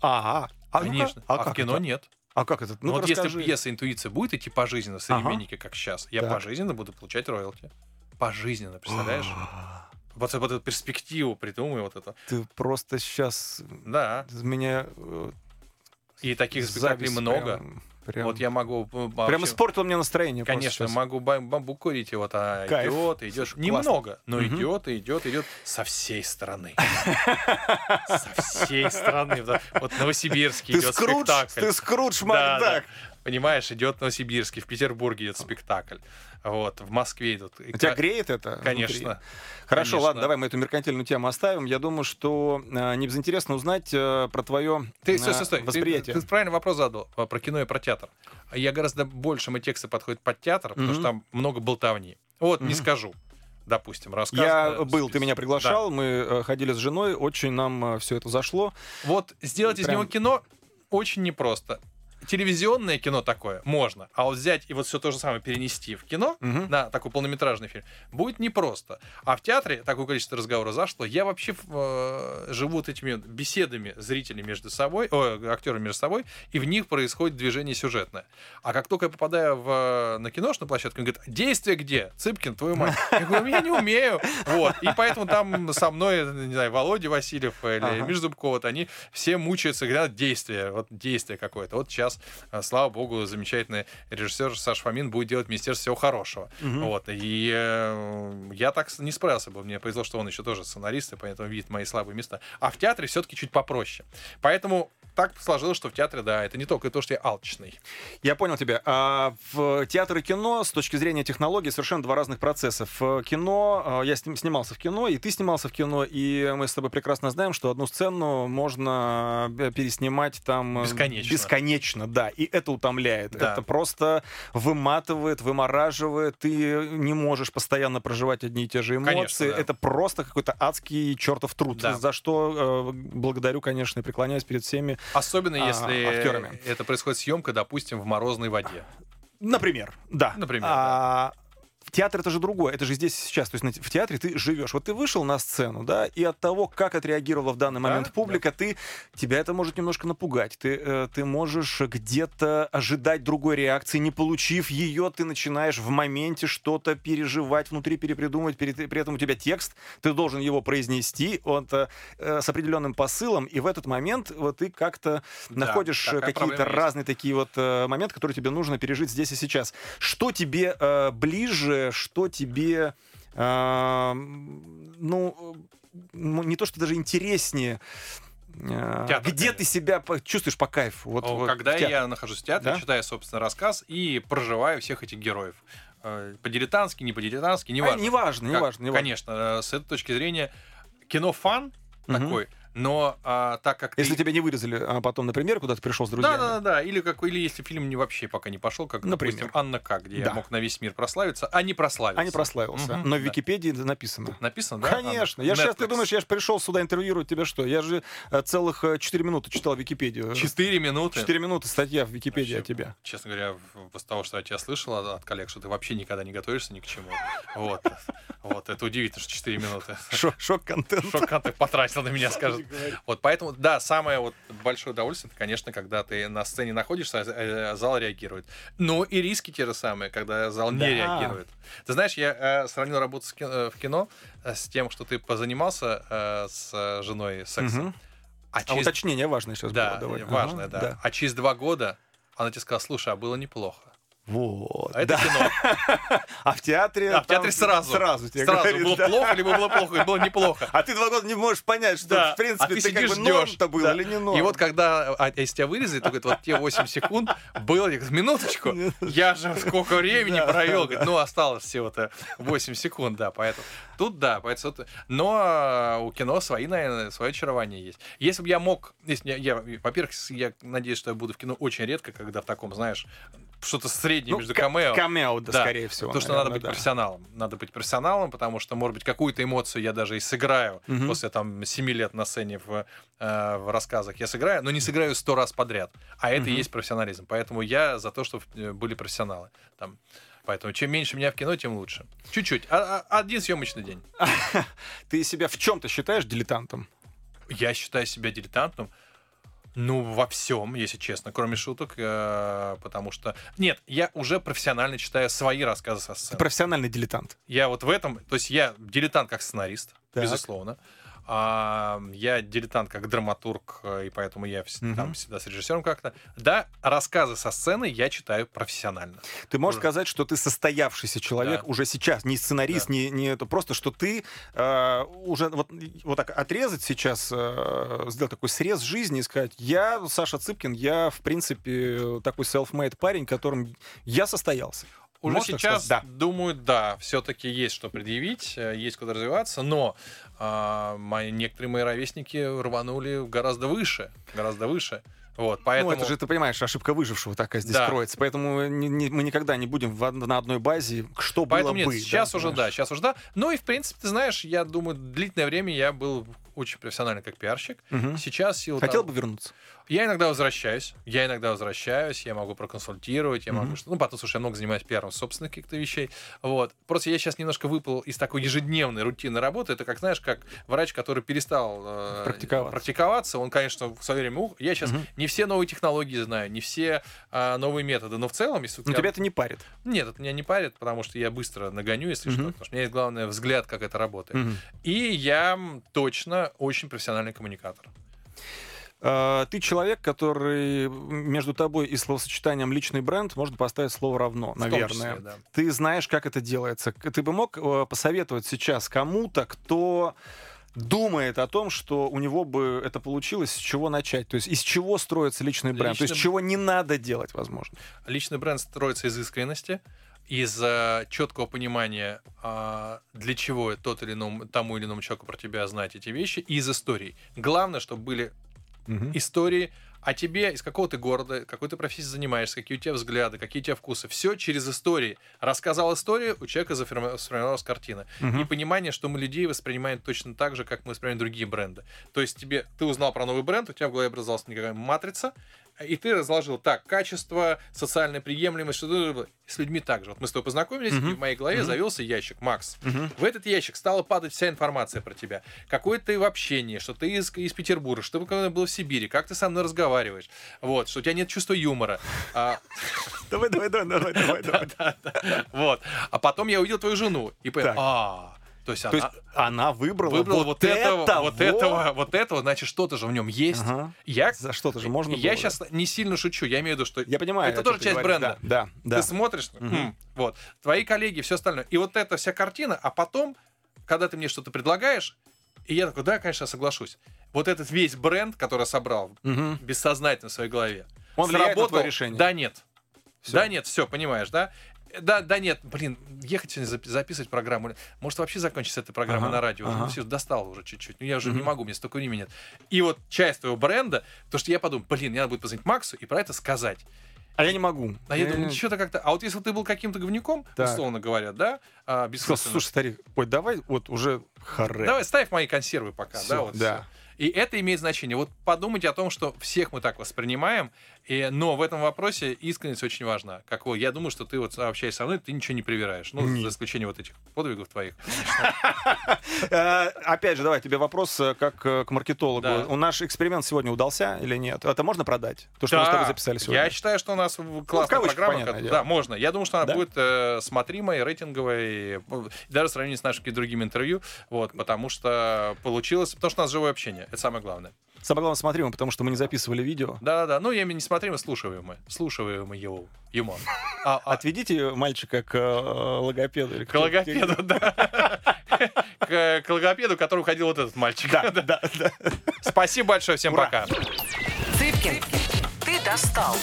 [SPEAKER 3] Ага. А
[SPEAKER 2] Конечно. А,
[SPEAKER 3] как
[SPEAKER 2] в кино
[SPEAKER 3] это?
[SPEAKER 2] нет.
[SPEAKER 3] А как это? Ну,
[SPEAKER 2] вот если
[SPEAKER 3] расскажи.
[SPEAKER 2] пьеса «Интуиция» будет идти пожизненно, современники, как сейчас, я
[SPEAKER 3] Так.
[SPEAKER 2] пожизненно буду получать роялти. Пожизненно, представляешь? Вот, вот эту перспективу придумай, вот это.
[SPEAKER 3] Ты просто сейчас
[SPEAKER 2] Да.
[SPEAKER 3] меня э,
[SPEAKER 2] И таких спектаклей много.
[SPEAKER 3] Прям, прям,
[SPEAKER 2] Вот я могу... э,
[SPEAKER 3] прям
[SPEAKER 2] вообще-
[SPEAKER 3] испортил мне настроение.
[SPEAKER 2] Конечно, могу ба- бамбук курить, и вот а
[SPEAKER 3] Кайф.
[SPEAKER 2] идет.
[SPEAKER 3] Слушай,
[SPEAKER 2] Немного, но
[SPEAKER 3] Мгм.
[SPEAKER 2] идет, идет, идет со всей стороны. Со всей стороны. да. Вот Новосибирский идет спектакль.
[SPEAKER 3] ты Скрудж
[SPEAKER 2] Да,
[SPEAKER 3] Макдак.
[SPEAKER 2] Да. Понимаешь, идет Новосибирский, в Петербурге идет спектакль. Вот, в Москве идут. И
[SPEAKER 3] Тебя греет это?
[SPEAKER 2] Конечно.
[SPEAKER 3] внутри? Хорошо,
[SPEAKER 2] Конечно.
[SPEAKER 3] ладно, давай мы эту меркантильную тему оставим. Я думаю, что э, не безинтересно узнать э, про твое
[SPEAKER 2] Ты, стой, стой, стой. Ты-
[SPEAKER 3] восприятие.
[SPEAKER 2] Ты, правильный вопрос задал а, про кино и про театр. А Я гораздо больше мои тексты подходят под театр, потому
[SPEAKER 3] Мгм.
[SPEAKER 2] что там много болтовни. Вот, не
[SPEAKER 3] Мгм.
[SPEAKER 2] скажу. Допустим, рассказ.
[SPEAKER 3] Я
[SPEAKER 2] э,
[SPEAKER 3] был, ты меня
[SPEAKER 2] Да.
[SPEAKER 3] приглашал, мы э, ходили с женой, очень нам все это зашло.
[SPEAKER 2] Вот сделать из
[SPEAKER 3] Прям-
[SPEAKER 2] него кино очень непросто. Телевизионное кино такое можно, а вот взять и вот все то же самое перенести в кино,
[SPEAKER 3] Мгм.
[SPEAKER 2] на такой полнометражный фильм, будет непросто. А в театре такое количество разговоров зашло. Я вообще э, живу вот этими беседами зрителей между собой, о, актеры между собой, и в них происходит движение сюжетное. А как только я попадаю в, на киношную площадку, он говорит, действие где? Цыпкин, твою мать. Я говорю, я не умею. Вот. И поэтому там со мной, не знаю, Володя Васильев или
[SPEAKER 3] Ага.
[SPEAKER 2] Миш Зубков, вот они все мучаются, говорят, действие, вот действие какое-то. Вот сейчас, э, слава богу, замечательный режиссер Саша Фомин будет делать Министерство всего хорошего.
[SPEAKER 3] Мгм.
[SPEAKER 2] Вот. И э, я так не справился бы. Мне повезло, что он еще тоже сценарист, и поэтому видит мои слабые места. А в театре все-таки чуть попроще. Поэтому так сложилось, что в театре, да, это не только то, что я алчный.
[SPEAKER 3] Я понял тебя. А в театр и кино с точки зрения технологий совершенно два разных процесса. В кино, э, я сним- снимался в кино, и ты снимался в кино, и мы с тобой прекрасно знаем, что одну сцену можно э, переснимать там... э,
[SPEAKER 2] Бесконечно.
[SPEAKER 3] Бесконечно, да. И это утомляет.
[SPEAKER 2] Да.
[SPEAKER 3] Это просто выматывает, вымораживает. Ты не можешь постоянно проживать одни и те же эмоции.
[SPEAKER 2] Конечно, да.
[SPEAKER 3] Это просто какой-то адский чертов труд.
[SPEAKER 2] Да.
[SPEAKER 3] За что э, благодарю, конечно, и преклоняюсь перед всеми.
[SPEAKER 2] Особенно
[SPEAKER 3] А,
[SPEAKER 2] если
[SPEAKER 3] актерами.
[SPEAKER 2] это происходит съемка, допустим, в морозной воде.
[SPEAKER 3] Например, да.
[SPEAKER 2] Например,
[SPEAKER 3] А, В театр это же другое, это же здесь сейчас. То есть в театре ты живешь. Вот ты вышел на сцену, да, и от того, как отреагировала в данный
[SPEAKER 2] Да,
[SPEAKER 3] момент
[SPEAKER 2] да.
[SPEAKER 3] публика, ты тебя это может немножко напугать. Ты, э, ты можешь где-то ожидать другой реакции, не получив ее, ты начинаешь в моменте что-то переживать, внутри перепридумывать, перед- при этом у тебя текст, ты должен его произнести вот, э, э, с определенным посылом, и в этот момент вот ты как-то
[SPEAKER 2] Да,
[SPEAKER 3] находишь э, какие-то
[SPEAKER 2] проблема есть.
[SPEAKER 3] разные такие вот э, моменты, которые тебе нужно пережить здесь и сейчас. Что тебе э, ближе, что тебе, э, ну, не то, что даже интереснее, э,
[SPEAKER 2] Театр,
[SPEAKER 3] где
[SPEAKER 2] конечно.
[SPEAKER 3] ты себя по- чувствуешь по кайфу? Вот,
[SPEAKER 2] О,
[SPEAKER 3] вот
[SPEAKER 2] Когда я нахожусь в театре,
[SPEAKER 3] Да?
[SPEAKER 2] читаю, собственно, рассказ и проживаю всех этих героев. Э, По-дилетантски, не по-дилетантски,
[SPEAKER 3] А,
[SPEAKER 2] неважно. Как-
[SPEAKER 3] неважно, неважно.
[SPEAKER 2] Конечно, э, с этой точки зрения кино фан
[SPEAKER 3] Мгм.
[SPEAKER 2] такой, но а, так как
[SPEAKER 3] Если
[SPEAKER 2] ты...
[SPEAKER 3] тебя не вырезали а потом на премьер, куда ты пришел с друзьями.
[SPEAKER 2] Да, да, да, да. Или, как, или если фильм не вообще пока не пошел, как,
[SPEAKER 3] Например.
[SPEAKER 2] допустим, Анна К, где
[SPEAKER 3] Да.
[SPEAKER 2] я мог на весь мир прославиться, а не прославился.
[SPEAKER 3] А не прославился.
[SPEAKER 2] Мгм,
[SPEAKER 3] Но в
[SPEAKER 2] да.
[SPEAKER 3] Википедии это написано.
[SPEAKER 2] Написано, да?
[SPEAKER 3] Конечно.
[SPEAKER 2] Анна?
[SPEAKER 3] Я сейчас, ты думаешь, я же пришел сюда интервьюировать тебя что? Я же э, целых 4 минуты читал Википедию.
[SPEAKER 2] Четыре минуты.
[SPEAKER 3] 4 минуты статья в Википедии о
[SPEAKER 2] Вообще,
[SPEAKER 3] тебе.
[SPEAKER 2] Честно говоря, в- после того, что я тебя слышал от, коллег, что ты вообще никогда не готовишься ни к чему. Вот. Вот, это удивительно, что 4 минуты.
[SPEAKER 3] Шок- Шок-контент.
[SPEAKER 2] Шок ты потратил на меня, скажет Вот. Поэтому, да, самое вот большое удовольствие, это, конечно, когда ты на сцене находишься, а э, зал реагирует. Ну и риски те же самые, когда зал не
[SPEAKER 3] Да.
[SPEAKER 2] реагирует. Ты знаешь, я э, сравнил работу э, в кино с тем, что ты позанимался с женой сексом. А
[SPEAKER 3] А
[SPEAKER 2] через
[SPEAKER 3] уточнение важное сейчас
[SPEAKER 2] Да,
[SPEAKER 3] было. Давай.
[SPEAKER 2] важное,
[SPEAKER 3] Ага,
[SPEAKER 2] да. А через два года она тебе сказала, слушай, а было неплохо.
[SPEAKER 3] Вот.
[SPEAKER 2] А это
[SPEAKER 3] да.
[SPEAKER 2] кино.
[SPEAKER 3] А в театре...
[SPEAKER 2] А в театре сразу.
[SPEAKER 3] Сразу тебе
[SPEAKER 2] Сразу
[SPEAKER 3] говоришь,
[SPEAKER 2] было
[SPEAKER 3] да.
[SPEAKER 2] плохо, либо было плохо, и было неплохо.
[SPEAKER 3] А ты два года не можешь понять, что,
[SPEAKER 2] Да.
[SPEAKER 3] в принципе,
[SPEAKER 2] А ты
[SPEAKER 3] ты, как
[SPEAKER 2] сидишь,
[SPEAKER 3] бы
[SPEAKER 2] ждёшь.
[SPEAKER 3] норм-то было
[SPEAKER 2] Да.
[SPEAKER 3] или не норм.
[SPEAKER 2] И вот когда а, если тебя вырезали, то говорит, вот те 8 секунд было, я говорю, минуточку, я же сколько времени
[SPEAKER 3] Да,
[SPEAKER 2] провел, говорит, ну осталось всего-то 8 секунд, да, поэтому тут да, поэтому но а, у кино свои, наверное, свое очарование есть. Если бы я мог, если я, я, во-первых, я надеюсь, что я буду в кино очень редко, когда в таком, знаешь, что-то среднее
[SPEAKER 3] Ну,
[SPEAKER 2] между камео.
[SPEAKER 3] Камео, да,
[SPEAKER 2] Да,
[SPEAKER 3] скорее всего.
[SPEAKER 2] Потому что надо
[SPEAKER 3] наверное,
[SPEAKER 2] быть
[SPEAKER 3] да.
[SPEAKER 2] профессионалом. Надо быть профессионалом, потому что, может быть, какую-то эмоцию я даже и сыграю
[SPEAKER 3] Мгм.
[SPEAKER 2] после там 7 лет на сцене в, э, в рассказах. Я сыграю, но не сыграю сто раз подряд. А это и
[SPEAKER 3] Мгм.
[SPEAKER 2] есть профессионализм. Поэтому я за то, чтобы э, были профессионалы. Там. Поэтому чем меньше меня в кино, тем лучше. Чуть-чуть. А- а- один съемочный день.
[SPEAKER 3] Ты себя в чем-то считаешь дилетантом?
[SPEAKER 2] Я считаю себя дилетантом. Ну, во всем, если честно, кроме шуток, э, потому что... Нет, я уже профессионально читаю свои рассказы со
[SPEAKER 3] Ты
[SPEAKER 2] сцены.
[SPEAKER 3] профессиональный дилетант.
[SPEAKER 2] Я вот в этом, то есть я дилетант как сценарист,
[SPEAKER 3] Так.
[SPEAKER 2] безусловно. А, я дилетант как драматург, э, и поэтому я
[SPEAKER 3] Мгм.
[SPEAKER 2] там всегда с режиссером как-то. Да, рассказы со сцены я читаю профессионально.
[SPEAKER 3] Ты можешь
[SPEAKER 2] Уже.
[SPEAKER 3] сказать, что ты состоявшийся человек
[SPEAKER 2] Да.
[SPEAKER 3] уже сейчас, не сценарист, не, не это, просто что ты э, уже вот, вот так отрезать сейчас, э, сделать такой срез жизни и сказать, я, Саша Цыпкин, я, в принципе, такой self-made парень, которым я состоялся.
[SPEAKER 2] Уже
[SPEAKER 3] так
[SPEAKER 2] сейчас,
[SPEAKER 3] сказать?
[SPEAKER 2] думаю, да, все-таки есть что предъявить, э, есть куда развиваться, но а, мои, некоторые мои ровесники рванули гораздо выше, гораздо выше. Вот, поэтому...
[SPEAKER 3] Ну, это же, ты понимаешь, ошибка выжившего такая здесь
[SPEAKER 2] Да.
[SPEAKER 3] кроется. Поэтому не- не- мы никогда не будем в на одной базе, что
[SPEAKER 2] Поэтому
[SPEAKER 3] было
[SPEAKER 2] нет,
[SPEAKER 3] бы.
[SPEAKER 2] сейчас уже да,
[SPEAKER 3] понимаешь?
[SPEAKER 2] сейчас уже да. Ну и в принципе, ты знаешь, я думаю, длительное время я был очень профессиональный как пиарщик.
[SPEAKER 3] Мгм.
[SPEAKER 2] Сейчас в силу
[SPEAKER 3] Хотел
[SPEAKER 2] того-
[SPEAKER 3] бы вернуться?
[SPEAKER 2] Я иногда возвращаюсь, я иногда возвращаюсь, я могу проконсультировать, я могу,
[SPEAKER 3] Мгм.
[SPEAKER 2] что- ну, потом, слушай, я много занимаюсь пиаром собственных каких-то вещей, вот. Просто я сейчас немножко выпал из такой ежедневной рутинной работы, это как, знаешь, как врач, который перестал э,
[SPEAKER 3] Практиковаться.
[SPEAKER 2] практиковаться, он, конечно, в свое время, ух- я сейчас
[SPEAKER 3] Мгм.
[SPEAKER 2] не все новые технологии знаю, не все а, новые методы, но в целом, если
[SPEAKER 3] Но
[SPEAKER 2] тебя-
[SPEAKER 3] это не парит.
[SPEAKER 2] Нет, это меня не парит, потому что я быстро нагоню, если
[SPEAKER 3] Мгм.
[SPEAKER 2] что, потому что у меня есть главное взгляд, как это работает.
[SPEAKER 3] Мгм.
[SPEAKER 2] И я точно очень профессиональный коммуникатор.
[SPEAKER 3] А, Ты человек, который между тобой и словосочетанием личный бренд можно поставить слово равно, наверное.
[SPEAKER 2] числе, да.
[SPEAKER 3] Ты знаешь, как это делается. Ты бы мог э, посоветовать сейчас кому-то, кто думает о том, что у него бы это получилось, с чего начать? То есть из чего строится личный бренд? То есть
[SPEAKER 2] Личный-
[SPEAKER 3] чего не надо делать, возможно?
[SPEAKER 2] Личный бренд строится из искренности, из э, четкого понимания, а, для чего тот или иному, тому или иному человеку про тебя знать эти вещи, и из историй. Главное, чтобы были истории о тебе, из какого ты города, какой ты профессией занимаешься, какие у тебя взгляды, какие у тебя вкусы. Все через истории. Рассказал историю, у человека сформировалась картина.
[SPEAKER 3] Мгм.
[SPEAKER 2] И понимание, что мы людей воспринимаем точно так же, как мы воспринимаем другие бренды. То есть тебе, ты узнал про новый бренд, у тебя в голове образовалась некая матрица, и ты разложил так, качество, социальная приемлемость, что с людьми также. Вот мы с тобой познакомились,
[SPEAKER 3] Мгм.
[SPEAKER 2] и в моей голове
[SPEAKER 3] Мгм.
[SPEAKER 2] завелся ящик, Макс.
[SPEAKER 3] Мгм.
[SPEAKER 2] В этот ящик стала падать вся информация про тебя. Какой ты в общении, что ты из, из Петербурга, что ты был в Сибири, как ты со мной разговариваешь, вот, что у тебя нет чувства юмора. А,
[SPEAKER 3] Давай, давай, давай, давай, давай, давай.
[SPEAKER 2] вот. А потом я увидел твою жену и понял, а, то есть
[SPEAKER 3] То
[SPEAKER 2] она
[SPEAKER 3] есть она выбрала,
[SPEAKER 2] выбрала вот, этого, вот
[SPEAKER 3] этого.
[SPEAKER 2] этого, вот этого, значит, что-то же в нем есть.
[SPEAKER 3] Ага.
[SPEAKER 2] Я,
[SPEAKER 3] За что-то же можно
[SPEAKER 2] я
[SPEAKER 3] было,
[SPEAKER 2] сейчас не сильно шучу, я имею в виду, что
[SPEAKER 3] Я понимаю.
[SPEAKER 2] это тоже часть
[SPEAKER 3] говоришь.
[SPEAKER 2] бренда.
[SPEAKER 3] Да, да.
[SPEAKER 2] Ты смотришь,
[SPEAKER 3] Мгм.
[SPEAKER 2] м, вот, твои коллеги, все остальное. И вот эта вся картина, а потом, когда ты мне что-то предлагаешь, и я такой, да, конечно, соглашусь. Вот этот весь бренд, который собрал
[SPEAKER 3] Мгм.
[SPEAKER 2] бессознательно в своей голове,
[SPEAKER 3] Он
[SPEAKER 2] сработал.
[SPEAKER 3] решение?
[SPEAKER 2] Да, нет.
[SPEAKER 3] Всё.
[SPEAKER 2] Да, нет, все, понимаешь, да? Да, да, нет, блин, ехать сегодня запи- записывать программу. Может, вообще закончить с этой программой
[SPEAKER 3] Ага,
[SPEAKER 2] на радио.
[SPEAKER 3] Ага.
[SPEAKER 2] ну, всё, достал уже чуть-чуть. Ну, я уже не
[SPEAKER 3] Мгм.
[SPEAKER 2] могу, мне столько времени нет. И вот часть твоего бренда, то, что я подумал, блин, мне надо будет позвонить Максу и про это сказать.
[SPEAKER 3] А я не могу.
[SPEAKER 2] А я
[SPEAKER 3] Э,
[SPEAKER 2] думаю, что-то как-то... А вот если ты был каким-то говнюком,
[SPEAKER 3] Так.
[SPEAKER 2] условно говоря, да, а, бессмысленно.
[SPEAKER 3] слушай, старик, ой, давай вот уже харе.
[SPEAKER 2] Давай, ставь мои консервы пока,
[SPEAKER 3] Всё,
[SPEAKER 2] да, вот
[SPEAKER 3] да.
[SPEAKER 2] всё. И это имеет значение. Вот подумайте о том, что всех мы так воспринимаем, и, но в этом вопросе искренность очень важна. Как, я думаю, что ты вот общаясь со мной, ты ничего не привираешь. Ну,
[SPEAKER 3] Нет.
[SPEAKER 2] за исключением вот этих подвигов твоих.
[SPEAKER 3] Э, Опять же, давай тебе вопрос э, как э, к маркетологу. У наш эксперимент сегодня удался или нет? Это можно продать? То, что мы с тобой записали сегодня?
[SPEAKER 2] Я считаю, что у нас в- классная программа. Да, можно. Я думаю, что она будет смотримой, рейтинговой, даже в сравнении с нашими другими интервью, вот, потому что получилось, потому что у нас живое общение, это самое главное.
[SPEAKER 3] Самое главное, смотри, мы, потому что мы не записывали видео.
[SPEAKER 2] Да-да-да, ну, я не смотрим, а слушаем мы, слушаем мы его, ему. А, а,
[SPEAKER 3] Отведите мальчика к э, логопеду. или
[SPEAKER 2] к логопеду, да. К к логопеду, к которому ходил вот этот мальчик.
[SPEAKER 3] Да, да, да.
[SPEAKER 2] Спасибо большое, всем
[SPEAKER 3] Ура.
[SPEAKER 2] пока.
[SPEAKER 1] Цыпкин, ты достал.